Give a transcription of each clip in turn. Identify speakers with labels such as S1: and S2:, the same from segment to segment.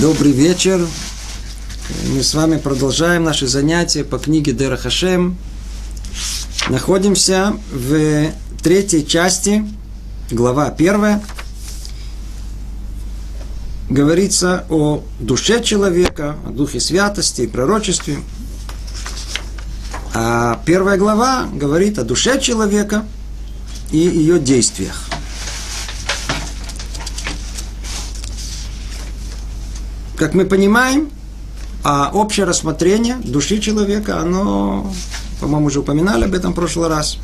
S1: Добрый вечер. Мы с вами продолжаем наши занятия по книге Дера Хашем. Находимся в третьей части, глава первая. Говорится о душе человека, о духе святости и пророчестве. А первая глава говорит о душе человека и ее действиях. Как мы понимаем, а общее рассмотрение души человека, оно, по-моему, уже упоминали об этом в прошлый раз.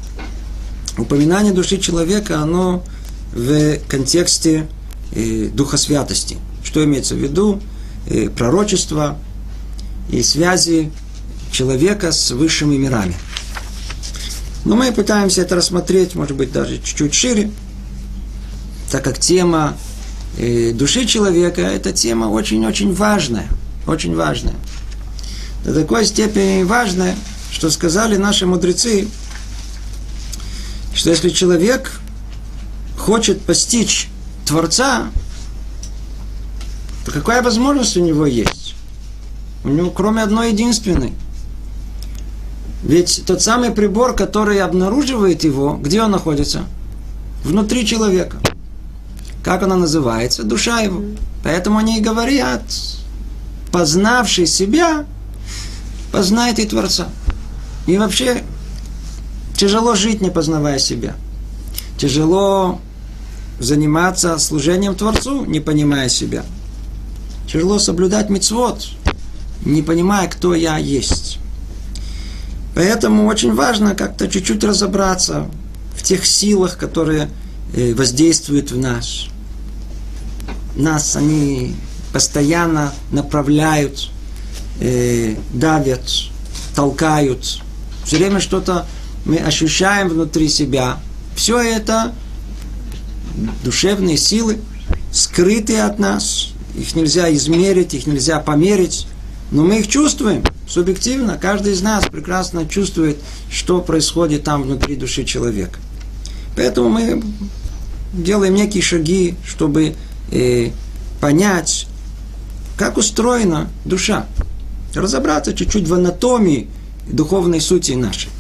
S1: Упоминание души человека, оно в контексте э, Духа Святости. Что имеется в виду? Э, пророчество и связи человека с высшими мирами. Но мы пытаемся это рассмотреть, может быть, даже чуть-чуть шире, так как тема и души человека, эта тема очень-очень важная. Очень важная. До такой степени важная, что сказали наши мудрецы, что если человек хочет постичь Творца, то какая возможность у него есть? У него кроме одной единственной. Ведь тот самый прибор, который обнаруживает его, где он находится? Внутри человека. Как она называется? Душа его. Поэтому они и говорят, познавший себя, познает и Творца. И вообще, тяжело жить, не познавая себя. Тяжело заниматься служением Творцу, не понимая себя. Тяжело соблюдать мицвод, не понимая, кто я есть. Поэтому очень важно как-то чуть-чуть разобраться в тех силах, которые э, воздействуют в нас нас они постоянно направляют, э, давят, толкают. Все время что-то мы ощущаем внутри себя. Все это душевные силы, скрытые от нас. Их нельзя измерить, их нельзя померить. Но мы их чувствуем субъективно. Каждый из нас прекрасно чувствует, что происходит там внутри души человека. Поэтому мы делаем некие шаги, чтобы э, понять, как устроена душа. Разобраться чуть-чуть в анатомии духовной сути нашей.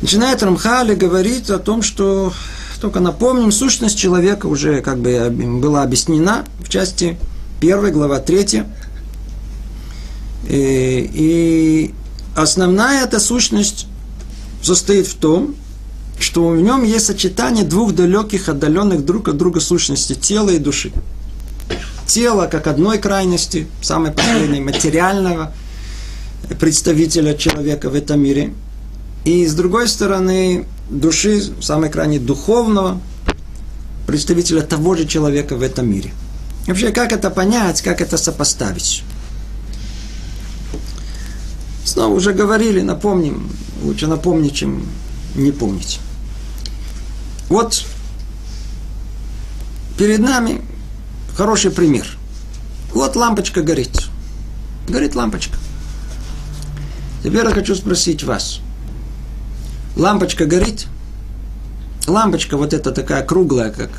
S1: Начинает Рамхали говорить о том, что только напомним, сущность человека уже как бы была объяснена в части 1, глава 3. И, и основная эта сущность состоит в том, что в нем есть сочетание двух далеких, отдаленных друг от друга сущностей, тела и души. Тело как одной крайности, самой последней, материального представителя человека в этом мире. И с другой стороны, души, самой крайней духовного представителя того же человека в этом мире. Вообще, как это понять, как это сопоставить? Снова уже говорили, напомним, лучше напомнить, чем не помнить. Вот перед нами хороший пример. Вот лампочка горит. Горит лампочка. Теперь я хочу спросить вас. Лампочка горит? Лампочка вот эта такая круглая, как...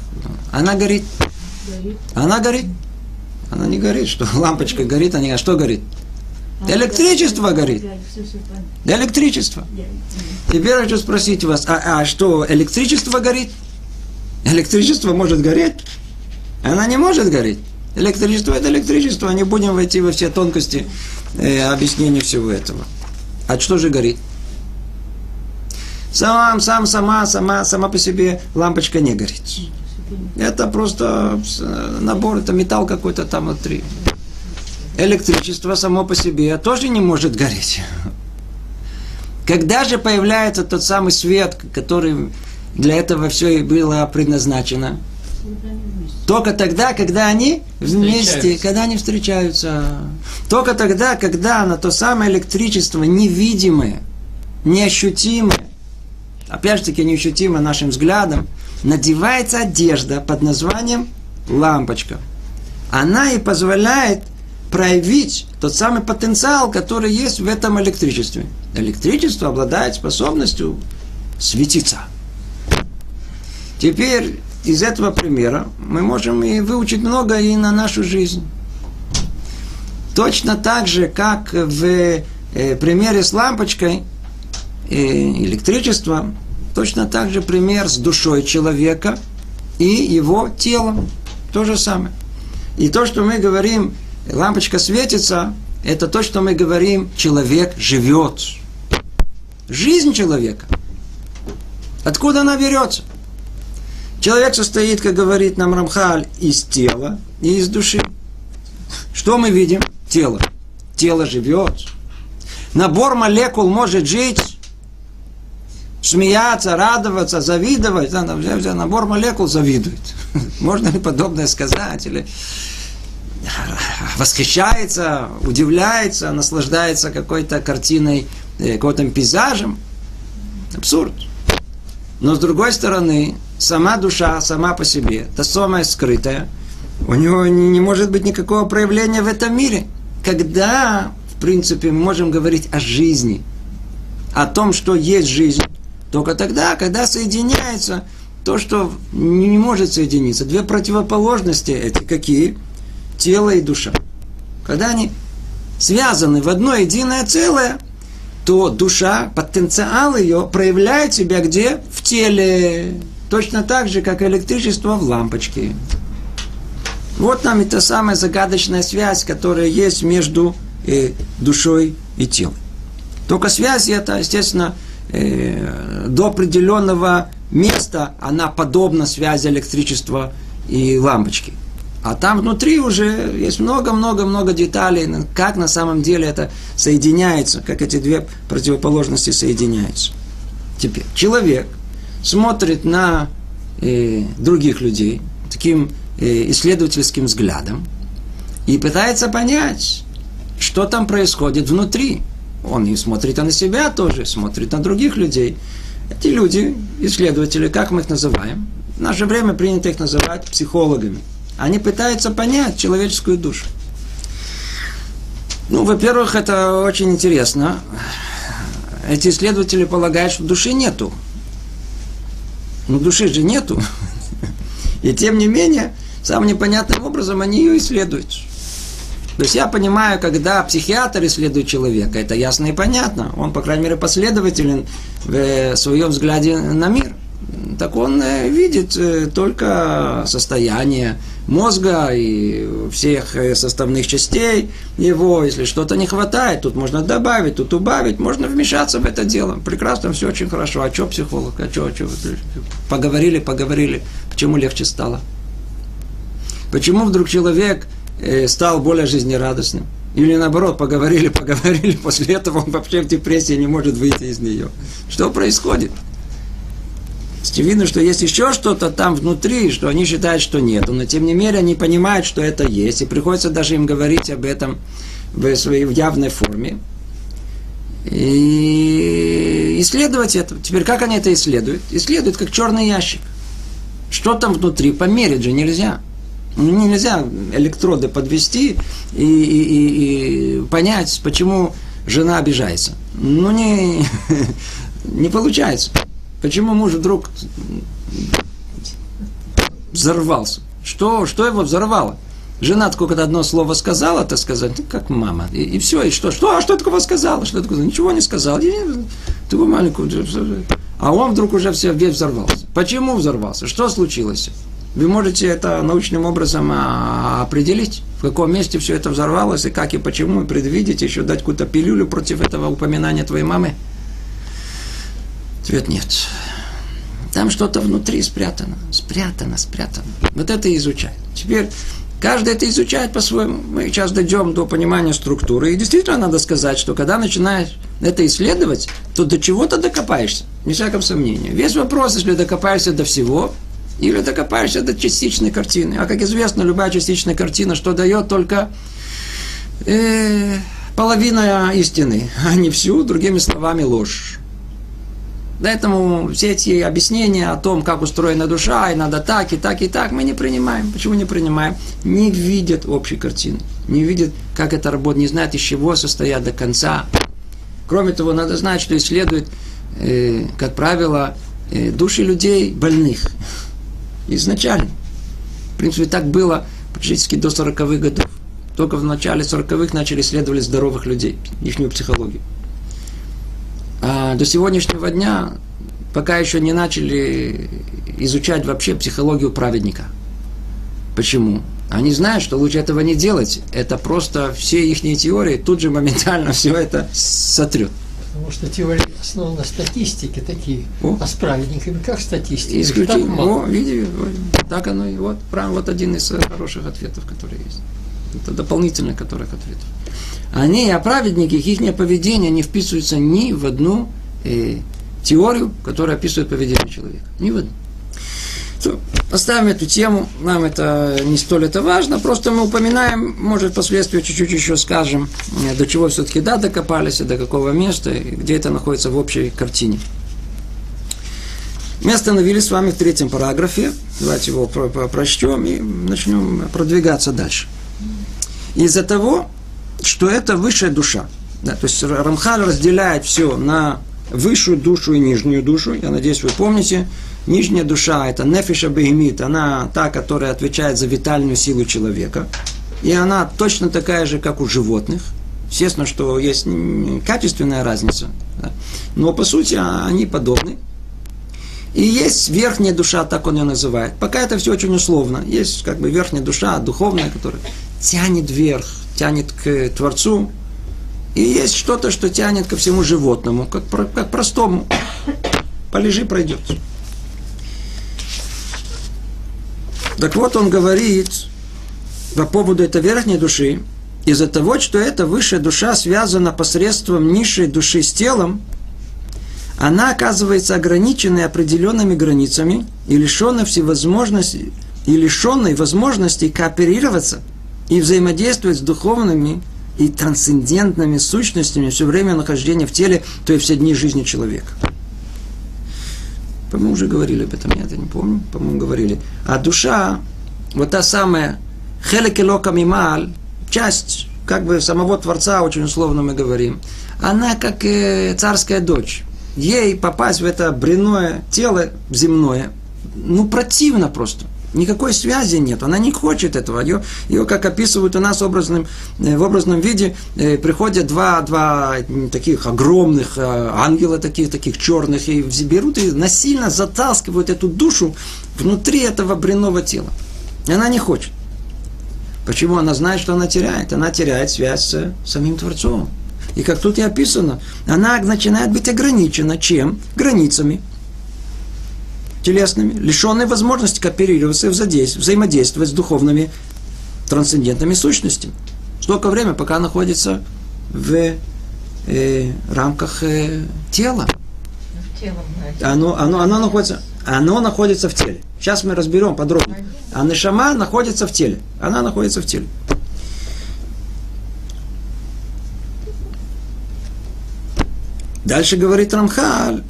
S1: Она горит? Горит. Она горит? Она не горит. Что лампочка горит, а не... А что горит? Электричество горит. Электричество. Теперь хочу спросить вас, а, а что, электричество горит? Электричество может гореть? Она не может гореть. Электричество – это электричество. Не будем войти во все тонкости э, объяснения всего этого. А что же горит? Сам, сам, сама, сама, сама по себе лампочка не горит. Это просто э, набор, это металл какой-то там внутри электричество само по себе тоже не может гореть. Когда же появляется тот самый свет, который для этого все и было предназначено? Только тогда, когда они вместе, когда они встречаются. Только тогда, когда на то самое электричество невидимое, неощутимое, опять же таки неощутимо нашим взглядом, надевается одежда под названием лампочка. Она и позволяет проявить тот самый потенциал, который есть в этом электричестве. Электричество обладает способностью светиться. Теперь из этого примера мы можем и выучить много и на нашу жизнь. Точно так же, как в э, примере с лампочкой э, электричества, точно так же пример с душой человека и его телом. То же самое. И то, что мы говорим, лампочка светится, это то, что мы говорим, человек живет. Жизнь человека. Откуда она берется? Человек состоит, как говорит нам Рамхаль, из тела и из души. Что мы видим? Тело. Тело живет. Набор молекул может жить, смеяться, радоваться, завидовать. Да, набор молекул завидует. Можно ли подобное сказать? Или восхищается, удивляется, наслаждается какой-то картиной, э, каким-то пейзажем. Абсурд. Но с другой стороны, сама душа, сама по себе, та самая скрытая, у него не, может быть никакого проявления в этом мире. Когда, в принципе, мы можем говорить о жизни, о том, что есть жизнь, только тогда, когда соединяется то, что не может соединиться. Две противоположности эти какие? Тело и душа. Когда они связаны в одно единое целое, то душа, потенциал ее проявляет себя где? В теле. Точно так же, как электричество в лампочке. Вот нам и та самая загадочная связь, которая есть между э, душой и телом. Только связь эта, естественно, э, до определенного места она подобна связи электричества и лампочки. А там внутри уже есть много-много-много деталей, как на самом деле это соединяется, как эти две противоположности соединяются. Теперь человек – смотрит на э, других людей таким э, исследовательским взглядом и пытается понять, что там происходит внутри. Он и смотрит на себя тоже, смотрит на других людей. Эти люди, исследователи, как мы их называем? В наше время принято их называть психологами. Они пытаются понять человеческую душу. Ну, во-первых, это очень интересно. Эти исследователи полагают, что души нету. Но души же нету. И тем не менее, самым непонятным образом они ее исследуют. То есть я понимаю, когда психиатр исследует человека, это ясно и понятно. Он, по крайней мере, последователен в своем взгляде на мир так он э, видит э, только состояние мозга и всех э, составных частей его. Если что-то не хватает, тут можно добавить, тут убавить, можно вмешаться в это дело. Прекрасно, все очень хорошо. А что психолог? А что, а что? Поговорили, поговорили. Почему легче стало? Почему вдруг человек стал более жизнерадостным? Или наоборот, поговорили, поговорили, после этого он вообще в депрессии не может выйти из нее. Что происходит? Видно, что есть еще что-то там внутри, что они считают, что нет. Но тем не менее они понимают, что это есть. И приходится даже им говорить об этом в своей явной форме. И исследовать это. Теперь как они это исследуют? Исследуют как черный ящик. Что там внутри? Померить же нельзя. Ну, нельзя электроды подвести и, и, и, и понять, почему жена обижается. Ну, не, не получается. Почему муж вдруг взорвался? Что, что его взорвало? Жена только одно слово сказала, так сказать, как мама. И, и все, и что? Что? А что такого сказала? Что такое? Ничего не сказал. И, такую маленькую... А он вдруг уже все, весь взорвался. Почему взорвался? Что случилось? Вы можете это научным образом а, определить, в каком месте все это взорвалось, и как и почему, и предвидеть, еще дать какую-то пилюлю против этого упоминания твоей мамы? Ответ нет. Там что-то внутри спрятано, спрятано, спрятано. Вот это изучать. Теперь каждый это изучает по-своему. Мы сейчас дойдем до понимания структуры. И действительно надо сказать, что когда начинаешь это исследовать, то до чего-то докопаешься. Не всяком сомнении. Весь вопрос, если докопаешься до всего, или докопаешься до частичной картины. А как известно, любая частичная картина, что дает только э, половина истины, а не всю, другими словами, ложь. Поэтому все эти объяснения о том, как устроена душа, и надо так, и так, и так, мы не принимаем. Почему не принимаем? Не видят общей картины. Не видят, как это работает, не знают, из чего состоят до конца. Кроме того, надо знать, что исследует, э, как правило, э, души людей больных. изначально. В принципе, так было практически до 40-х годов. Только в начале 40-х начали исследовать здоровых людей, их психологию. А до сегодняшнего дня пока еще не начали изучать вообще психологию праведника. Почему? Они знают, что лучше этого не делать. Это просто все их теории тут же моментально все это сотрет.
S2: Потому что теория основана на статистике такие. О. А с праведниками как статистика?
S1: Исключительно. О, видите, так оно и вот. Прям вот один из хороших ответов, которые есть. Это дополнительный, который ответ. Они, а праведники, их поведение не вписываются ни в одну э, теорию, которая описывает поведение человека. Ни в одну. So, оставим эту тему, нам это не столь это важно, просто мы упоминаем, может, впоследствии чуть-чуть еще скажем, э, до чего все-таки да докопались, и до какого места, и где это находится в общей картине. Мы остановились с вами в третьем параграфе, давайте его прочтем и начнем продвигаться дальше. Из-за того, что это высшая душа, да, то есть Рамхаль разделяет все на высшую душу и нижнюю душу, я надеюсь, вы помните, Нижняя душа – это нефиша бегемит, она та, которая отвечает за витальную силу человека. И она точно такая же, как у животных. Естественно, что есть качественная разница. Да? Но по сути они подобны. И есть верхняя душа, так он ее называет. Пока это все очень условно. Есть как бы верхняя душа, духовная, которая тянет вверх, тянет к Творцу. И есть что-то, что тянет ко всему животному, как, как простому. Полежи, пройдет. Так вот, он говорит по поводу этой верхней души, из-за того, что эта высшая душа связана посредством низшей души с телом, она оказывается ограниченной определенными границами и лишенной всевозможности и лишенной возможности кооперироваться и взаимодействовать с духовными и трансцендентными сущностями все время нахождения в теле, то есть все дни жизни человека. По-моему, уже говорили об этом, я это не помню, по-моему, говорили. А душа, вот та самая хелекелока мималь, часть как бы самого Творца, очень условно мы говорим, она как э, царская дочь. Ей попасть в это бренное тело земное, ну, противно просто. Никакой связи нет, она не хочет этого. Ее, ее как описывают у нас образным, э, в образном виде, э, приходят два, два таких огромных э, ангела, таких, таких черных, и берут и насильно затаскивают эту душу внутри этого бренного тела. И она не хочет. Почему? Она знает, что она теряет. Она теряет связь с самим Творцом. И как тут и описано, она начинает быть ограничена чем? Границами телесными, лишенные возможности кооперироваться и взаимодействовать с духовными трансцендентными сущностями. Столько времени, пока находится в э, рамках э, тела. Оно, оно, оно, находится, оно находится в теле. Сейчас мы разберем подробно. А Нешама находится в теле. Она находится в теле. Дальше говорит Рамхаль,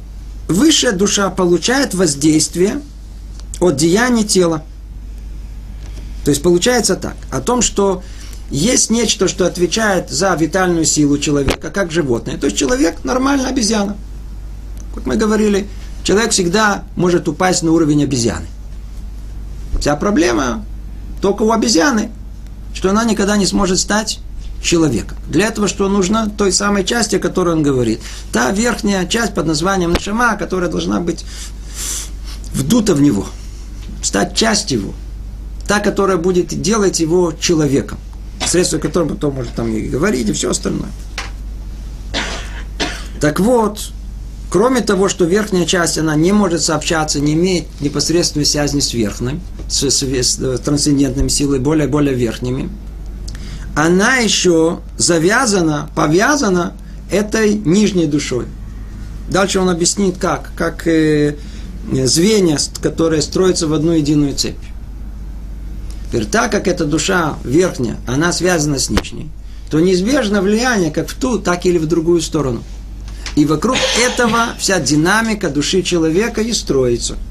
S1: высшая душа получает воздействие от деяния тела. То есть получается так, о том, что есть нечто, что отвечает за витальную силу человека, как животное. То есть человек нормально обезьяна. Как мы говорили, человек всегда может упасть на уровень обезьяны. Вся проблема только у обезьяны, что она никогда не сможет стать человека. Для этого что нужно? Той самой части, о которой он говорит. Та верхняя часть под названием Нашама, которая должна быть вдута в него, стать частью его. Та, которая будет делать его человеком. Средство которым потом может там и говорить, и все остальное. Так вот, кроме того, что верхняя часть, она не может сообщаться, не имеет непосредственной связи с верхним, с, с, с трансцендентными силой, более-более верхними, она еще завязана, повязана этой нижней душой. Дальше он объяснит, как, как э, звенья, которые строятся в одну единую цепь. Теперь, так как эта душа верхняя, она связана с нижней, то неизбежно влияние как в ту, так или в другую сторону. И вокруг этого вся динамика души человека и строится –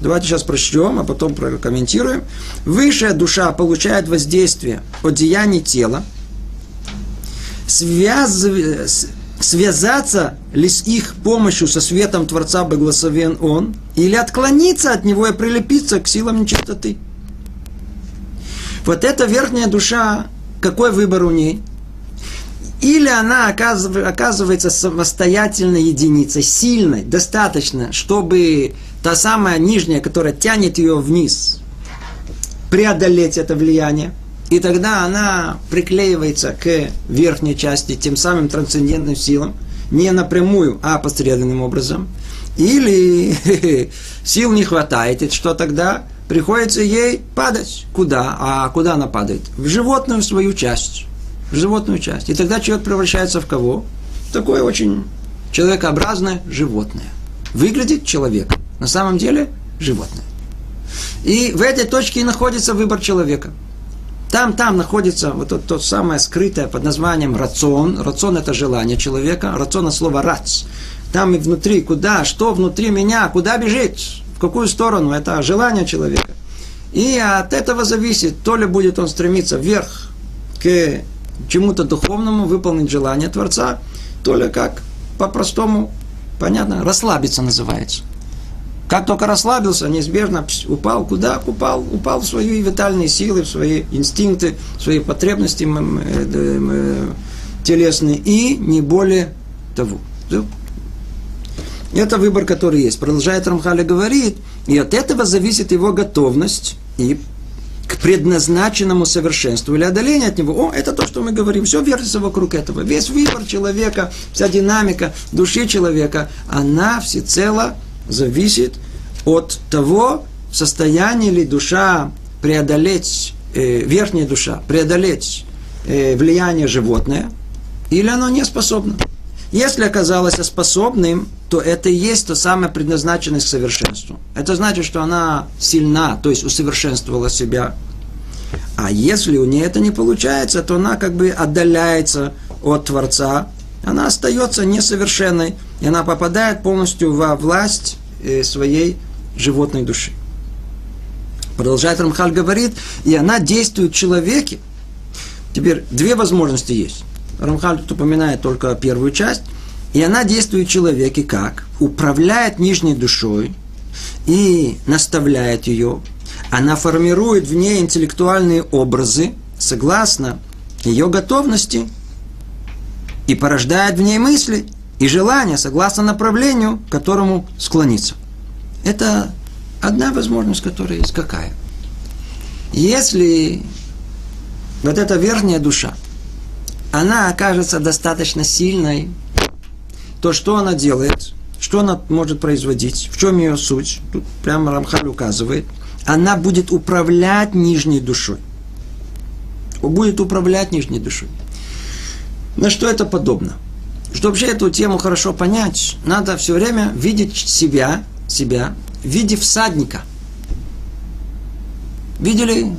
S1: Давайте сейчас прочтем, а потом прокомментируем. Высшая душа получает воздействие от деяний тела, связыв... связаться ли с их помощью со светом Творца благословен Он, или отклониться от него и прилепиться к силам нечистоты. Вот эта верхняя душа, какой выбор у ней? Или она оказывается самостоятельной единицей, сильной, достаточно, чтобы та самая нижняя, которая тянет ее вниз, преодолеть это влияние. И тогда она приклеивается к верхней части, тем самым трансцендентным силам, не напрямую, а посредственным образом. Или сил не хватает, и что тогда? Приходится ей падать. Куда? А куда она падает? В животную свою часть. В животную часть. И тогда человек превращается в кого? В такое очень человекообразное животное. Выглядит человек. На самом деле животное. И в этой точке и находится выбор человека. Там, там находится вот то, то самое скрытое под названием рацион. Рацион – это желание человека. Рацион – это слово рац. Там и внутри, куда, что внутри меня, куда бежит, в какую сторону, это желание человека. И от этого зависит, то ли будет он стремиться вверх к чему-то духовному, выполнить желание Творца, то ли как по-простому, понятно, расслабиться называется. Как только расслабился, неизбежно упал куда? Упал, упал в свои витальные силы, в свои инстинкты, в свои потребности э, телесные и не более того. Это выбор, который есть. Продолжает Рамхали говорит, и от этого зависит его готовность и к предназначенному совершенству или отдалению от него. О, это то, что мы говорим. Все вертится вокруг этого. Весь выбор человека, вся динамика души человека, она всецело зависит от того, в состоянии ли душа преодолеть, э, верхняя душа, преодолеть э, влияние животное, или оно не способно. Если оказалось способным, то это и есть то самое предназначенное к совершенству. Это значит, что она сильна, то есть усовершенствовала себя. А если у нее это не получается, то она как бы отдаляется от Творца, она остается несовершенной, и она попадает полностью во власть э, своей животной души. Продолжает Рамхаль говорит, и она действует в человеке. Теперь две возможности есть. Рамхаль тут упоминает только первую часть. И она действует в человеке как? Управляет нижней душой и наставляет ее. Она формирует в ней интеллектуальные образы согласно ее готовности и порождает в ней мысли и желания согласно направлению, к которому склониться. Это одна возможность, которая есть. Какая? Если вот эта верхняя душа, она окажется достаточно сильной, то что она делает? Что она может производить? В чем ее суть? Тут прямо Рамхаль указывает. Она будет управлять нижней душой. Будет управлять нижней душой. На что это подобно? Чтобы вообще эту тему хорошо понять, надо все время видеть себя, себя в виде всадника. Видели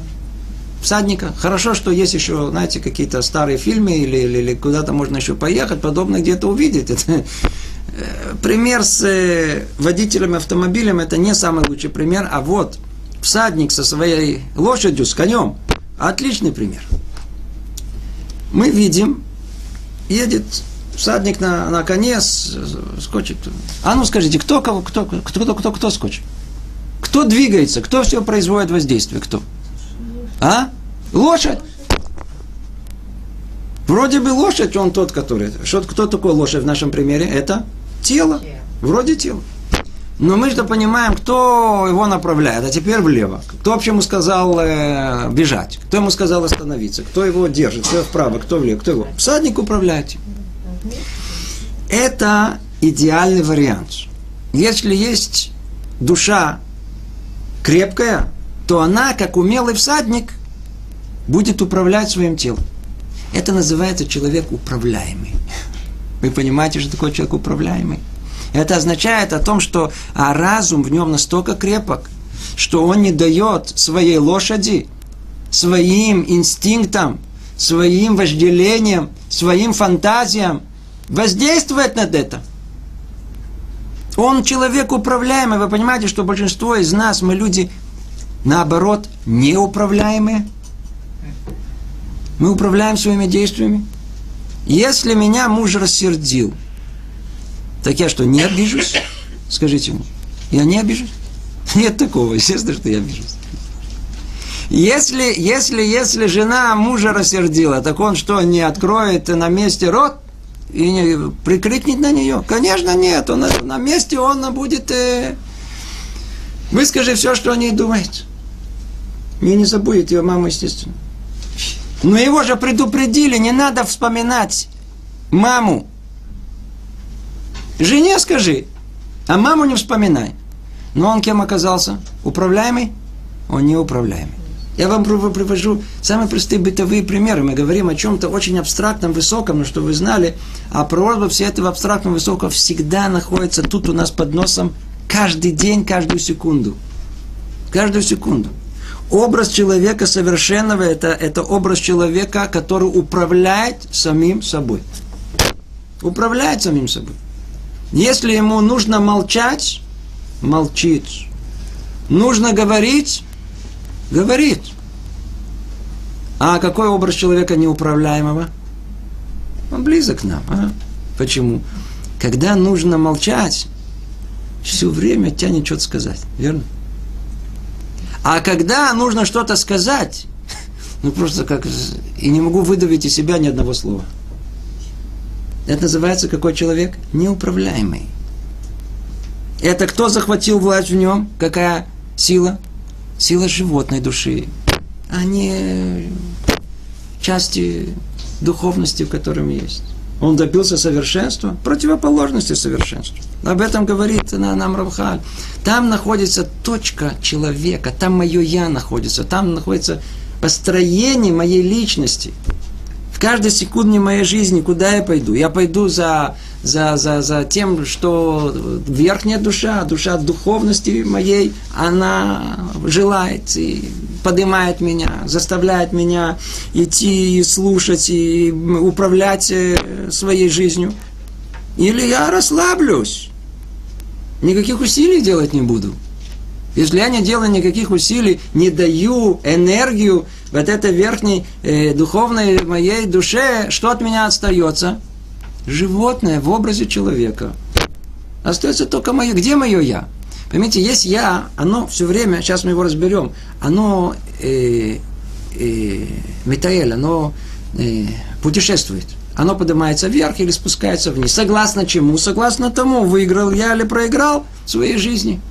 S1: всадника? Хорошо, что есть еще, знаете, какие-то старые фильмы или, или, или куда-то можно еще поехать, подобное где-то увидеть. Это, э, пример с э, водителем автомобилем это не самый лучший пример, а вот всадник со своей лошадью, с конем, отличный пример. Мы видим, едет всадник на, на коне, скочит. А ну скажите, кто, кого, кто, кто, кто, кто, кто скочит? Кто двигается? Кто все производит воздействие? Кто? А? Лошадь. Вроде бы лошадь, он тот, который... Что, кто такой лошадь в нашем примере? Это тело. Вроде тело. Но мы же понимаем, кто его направляет, а теперь влево. Кто вообще ему сказал э, бежать? Кто ему сказал остановиться? Кто его держит? Кто вправо, кто влево? Кто его? Всадник управляет. Это идеальный вариант. Если есть душа крепкая, то она, как умелый всадник, будет управлять своим телом. Это называется человек управляемый. Вы понимаете, что такое человек управляемый? Это означает о том, что а разум в нем настолько крепок, что он не дает своей лошади, своим инстинктам, своим вожделениям, своим фантазиям воздействовать над это. Он человек управляемый. Вы понимаете, что большинство из нас, мы люди, наоборот, неуправляемые. Мы управляем своими действиями. Если меня муж рассердил, так я что, не обижусь? Скажите мне. Я не обижусь? Нет такого, естественно, что я обижусь. Если, если, если жена мужа рассердила, так он что, не откроет на месте рот и не прикрикнет на нее? Конечно, нет. Он на месте он будет э, выскажи все, что о ней думает. И не забудет ее мама, естественно. Но его же предупредили, не надо вспоминать маму. Жене скажи, а маму не вспоминай. Но он кем оказался? Управляемый? Он неуправляемый. Я вам привожу самые простые бытовые примеры. Мы говорим о чем-то очень абстрактном, высоком, но что вы знали, а прорва все этого абстрактного, высокого всегда находится тут у нас под носом каждый день, каждую секунду. Каждую секунду. Образ человека совершенного это, это образ человека, который управляет самим собой. Управляет самим собой. Если ему нужно молчать, молчит. Нужно говорить, говорит. А какой образ человека неуправляемого? Он близок к нам. А? Почему? Когда нужно молчать, все время тянет что-то сказать. Верно? А когда нужно что-то сказать, ну просто как... И не могу выдавить из себя ни одного слова. Это называется какой человек? Неуправляемый. Это кто захватил власть в нем? Какая сила? Сила животной души, а не части духовности, в котором есть. Он добился совершенства, противоположности совершенству. Об этом говорит нам Равхаль. Там находится точка человека, там мое я находится, там находится построение моей личности. В каждой секунде моей жизни, куда я пойду? Я пойду за, за, за, за тем, что верхняя душа, душа духовности моей, она желает и поднимает меня, заставляет меня идти и слушать, и управлять э, своей жизнью. Или я расслаблюсь, никаких усилий делать не буду. Если я не делаю никаких усилий, не даю энергию вот этой верхней э, духовной моей душе, что от меня остается? Животное в образе человека. Остается только мое. Где мое я? Понимаете, есть я, оно все время, сейчас мы его разберем, оно э, э, метаэль, оно э, путешествует. Оно поднимается вверх или спускается вниз. Согласно чему? Согласно тому, выиграл я или проиграл в своей жизни.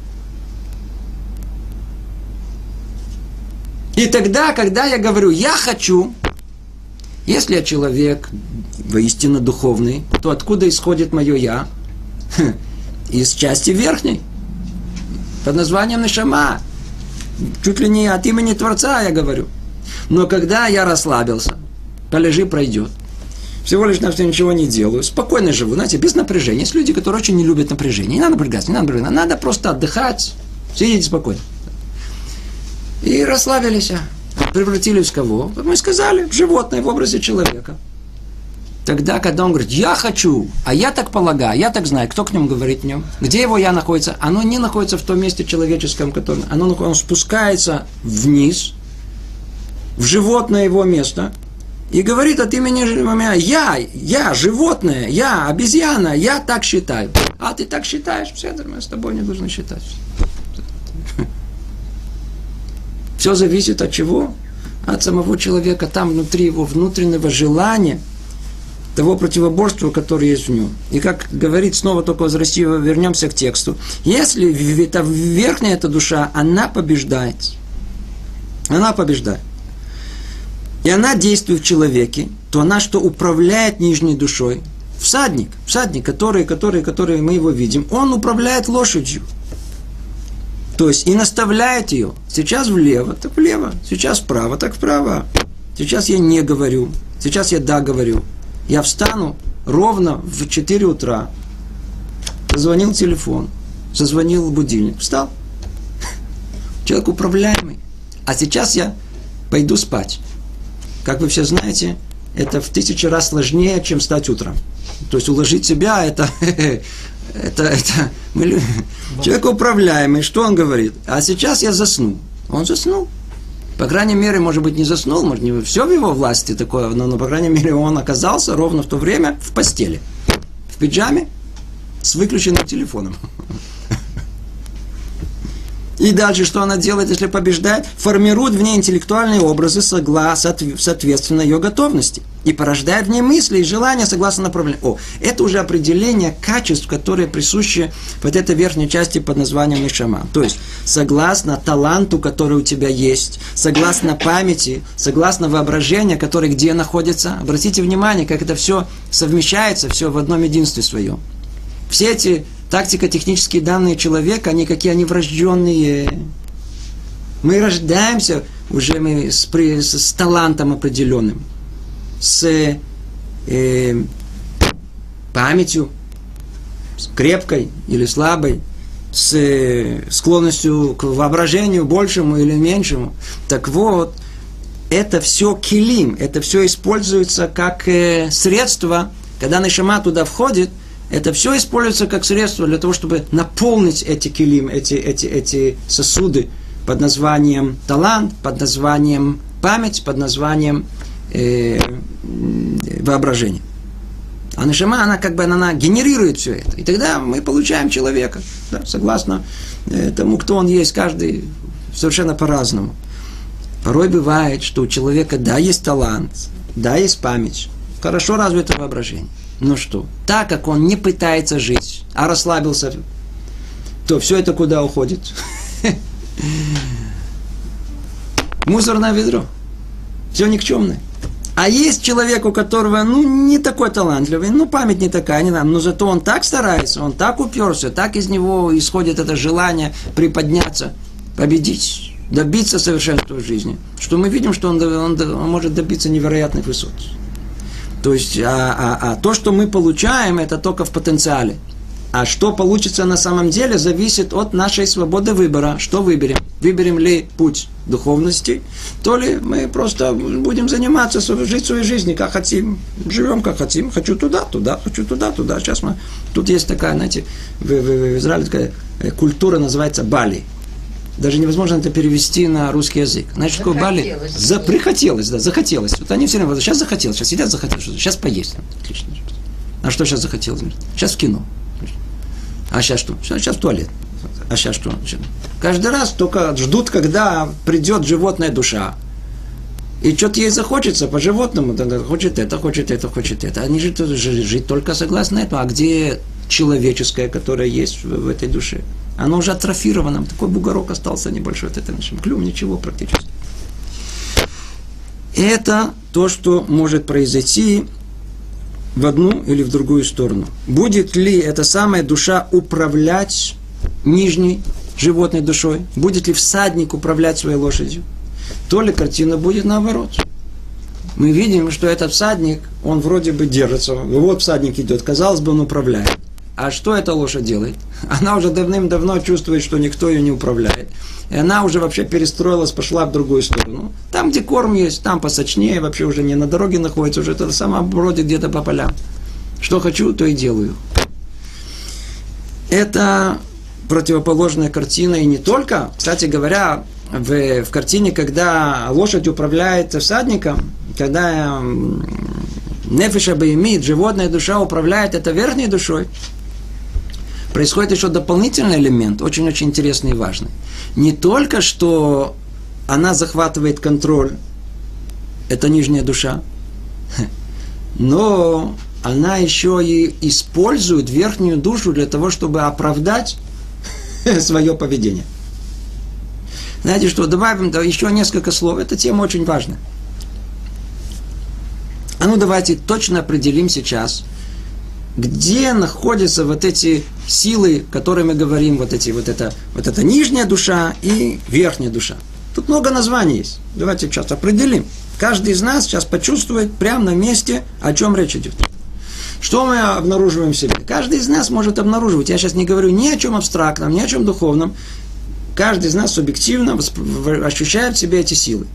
S1: И тогда, когда я говорю, я хочу, если я человек воистину духовный, то откуда исходит мое я? Из части верхней, под названием Нашама. Чуть ли не от имени Творца я говорю. Но когда я расслабился, полежи, пройдет. Всего лишь на все ничего не делаю. Спокойно живу, знаете, без напряжения. Есть люди, которые очень не любят напряжение. Не надо напрягаться, не надо напрягаться. Надо просто отдыхать, сидеть спокойно. И расслабились, превратились в кого? Мы сказали, в животное в образе человека. Тогда, когда он говорит, я хочу, а я так полагаю, я так знаю, кто к нему говорит в нем, где его я находится, оно не находится в том месте человеческом, котором оно, оно спускается вниз, в животное его место, и говорит от имени меня, я, я, животное, я, обезьяна, я так считаю. А ты так считаешь, все, мы с тобой не должны считать. Все зависит от чего? От самого человека, там внутри его внутреннего желания, того противоборства, которое есть в нем. И как говорит снова только возвращение, вернемся к тексту. Если это верхняя эта душа, она побеждает. Она побеждает. И она действует в человеке, то она что управляет нижней душой. Всадник, всадник, который, который, который мы его видим, он управляет лошадью. То есть и наставляет ее. Сейчас влево, так влево. Сейчас вправо, так вправо. Сейчас я не говорю. Сейчас я да говорю. Я встану ровно в 4 утра. Позвонил телефон. Зазвонил будильник. Встал. Человек управляемый. А сейчас я пойду спать. Как вы все знаете, это в тысячу раз сложнее, чем встать утром. То есть уложить себя это это, это мы, человек управляемый, что он говорит? А сейчас я засну. Он заснул. По крайней мере, может быть, не заснул, может, не все в его власти такое, но, но, по крайней мере, он оказался ровно в то время в постели, в пиджаме, с выключенным телефоном. И дальше что она делает, если побеждает? Формирует в ней интеллектуальные образы согласно, соответственно ее готовности. И порождает в ней мысли и желания согласно направлению. О, это уже определение качеств, которые присущи вот этой верхней части под названием Нишама. То есть, согласно таланту, который у тебя есть, согласно памяти, согласно воображению, которое где находится. Обратите внимание, как это все совмещается, все в одном единстве своем. Все эти тактико-технические данные человека, они какие они врожденные. Мы рождаемся уже мы с, с, с талантом определенным, с э, памятью, с крепкой или слабой, с э, склонностью к воображению большему или меньшему. Так вот, это все килим, это все используется как э, средство, когда нашама туда входит – это все используется как средство для того, чтобы наполнить эти килим, эти, эти, эти сосуды под названием талант, под названием память, под названием э, воображение. А нашама, она как бы она генерирует все это. И тогда мы получаем человека, да, согласно э, тому, кто он есть, каждый совершенно по-разному. Порой бывает, что у человека, да, есть талант, да, есть память, хорошо развито воображение. Ну что, так как он не пытается жить, а расслабился, то все это куда уходит? Мусорное ведро. Все никчемное. А есть человек, у которого, ну, не такой талантливый, ну, память не такая, не знаю, но зато он так старается, он так уперся, так из него исходит это желание приподняться, победить, добиться совершенства в жизни, что мы видим, что он, он, он может добиться невероятных высот. То есть, а, а, а то, что мы получаем, это только в потенциале. А что получится на самом деле, зависит от нашей свободы выбора. Что выберем? Выберем ли путь духовности, то ли мы просто будем заниматься, жить своей жизнью, как хотим. Живем, как хотим. Хочу туда, туда, хочу туда, туда. Сейчас мы... Тут есть такая, знаете, в, в, в Израиле такая э, культура называется Бали даже невозможно это перевести на русский язык. Знаешь, такое Бали? За, прихотелось, да, захотелось. Вот они все время, сейчас захотелось, сейчас сидят, захотелось, сейчас поесть. Отлично. А что сейчас захотелось? Сейчас в кино. А сейчас что? Сейчас в туалет. А сейчас что? Каждый раз только ждут, когда придет животная душа. И что-то ей захочется по животному, хочет это, хочет это, хочет это. Они жить, жить только согласно этому. А где человеческое, которое есть в этой душе? Оно уже атрофировано, такой бугорок остался небольшой от этого нашим клюм, ничего практически. Это то, что может произойти в одну или в другую сторону. Будет ли эта самая душа управлять нижней животной душой? Будет ли всадник управлять своей лошадью? То ли картина будет наоборот. Мы видим, что этот всадник, он вроде бы держится. Вот всадник идет, казалось бы, он управляет. А что эта лошадь делает? Она уже давным-давно чувствует, что никто ее не управляет. И она уже вообще перестроилась, пошла в другую сторону. Там, где корм есть, там посочнее, вообще уже не на дороге находится, уже это сама бродит где-то по полям. Что хочу, то и делаю. Это противоположная картина, и не только, кстати говоря, в, в картине, когда лошадь управляет всадником, когда нефиша имеет, животная душа управляет это верхней душой, происходит еще дополнительный элемент, очень-очень интересный и важный. Не только, что она захватывает контроль, это нижняя душа, но она еще и использует верхнюю душу для того, чтобы оправдать свое поведение. Знаете что, добавим да, еще несколько слов. Эта тема очень важна. А ну давайте точно определим сейчас – где находятся вот эти силы, которые мы говорим, вот эти, вот это, вот эта нижняя душа и верхняя душа. Тут много названий есть. Давайте сейчас определим. Каждый из нас сейчас почувствует прямо на месте, о чем речь идет. Что мы обнаруживаем в себе? Каждый из нас может обнаруживать. Я сейчас не говорю ни о чем абстрактном, ни о чем духовном. Каждый из нас субъективно ощущает в себе эти силы.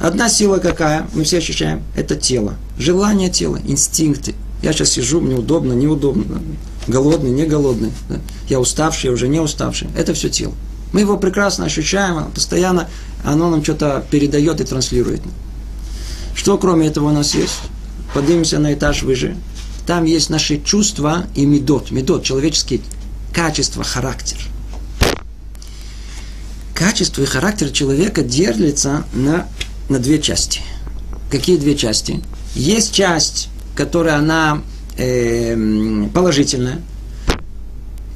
S1: Одна сила какая? Мы все ощущаем. Это тело. Желание тела, инстинкты. Я сейчас сижу, мне удобно, неудобно. Голодный, не голодный. Да? Я уставший, я уже не уставший. Это все тело. Мы его прекрасно ощущаем, постоянно оно нам что-то передает и транслирует. Что кроме этого у нас есть? Поднимемся на этаж выше. Там есть наши чувства и медот. Медот – человеческие качества, характер. Качество и характер человека делится на, на две части. Какие две части? Есть часть, которая она э, положительная.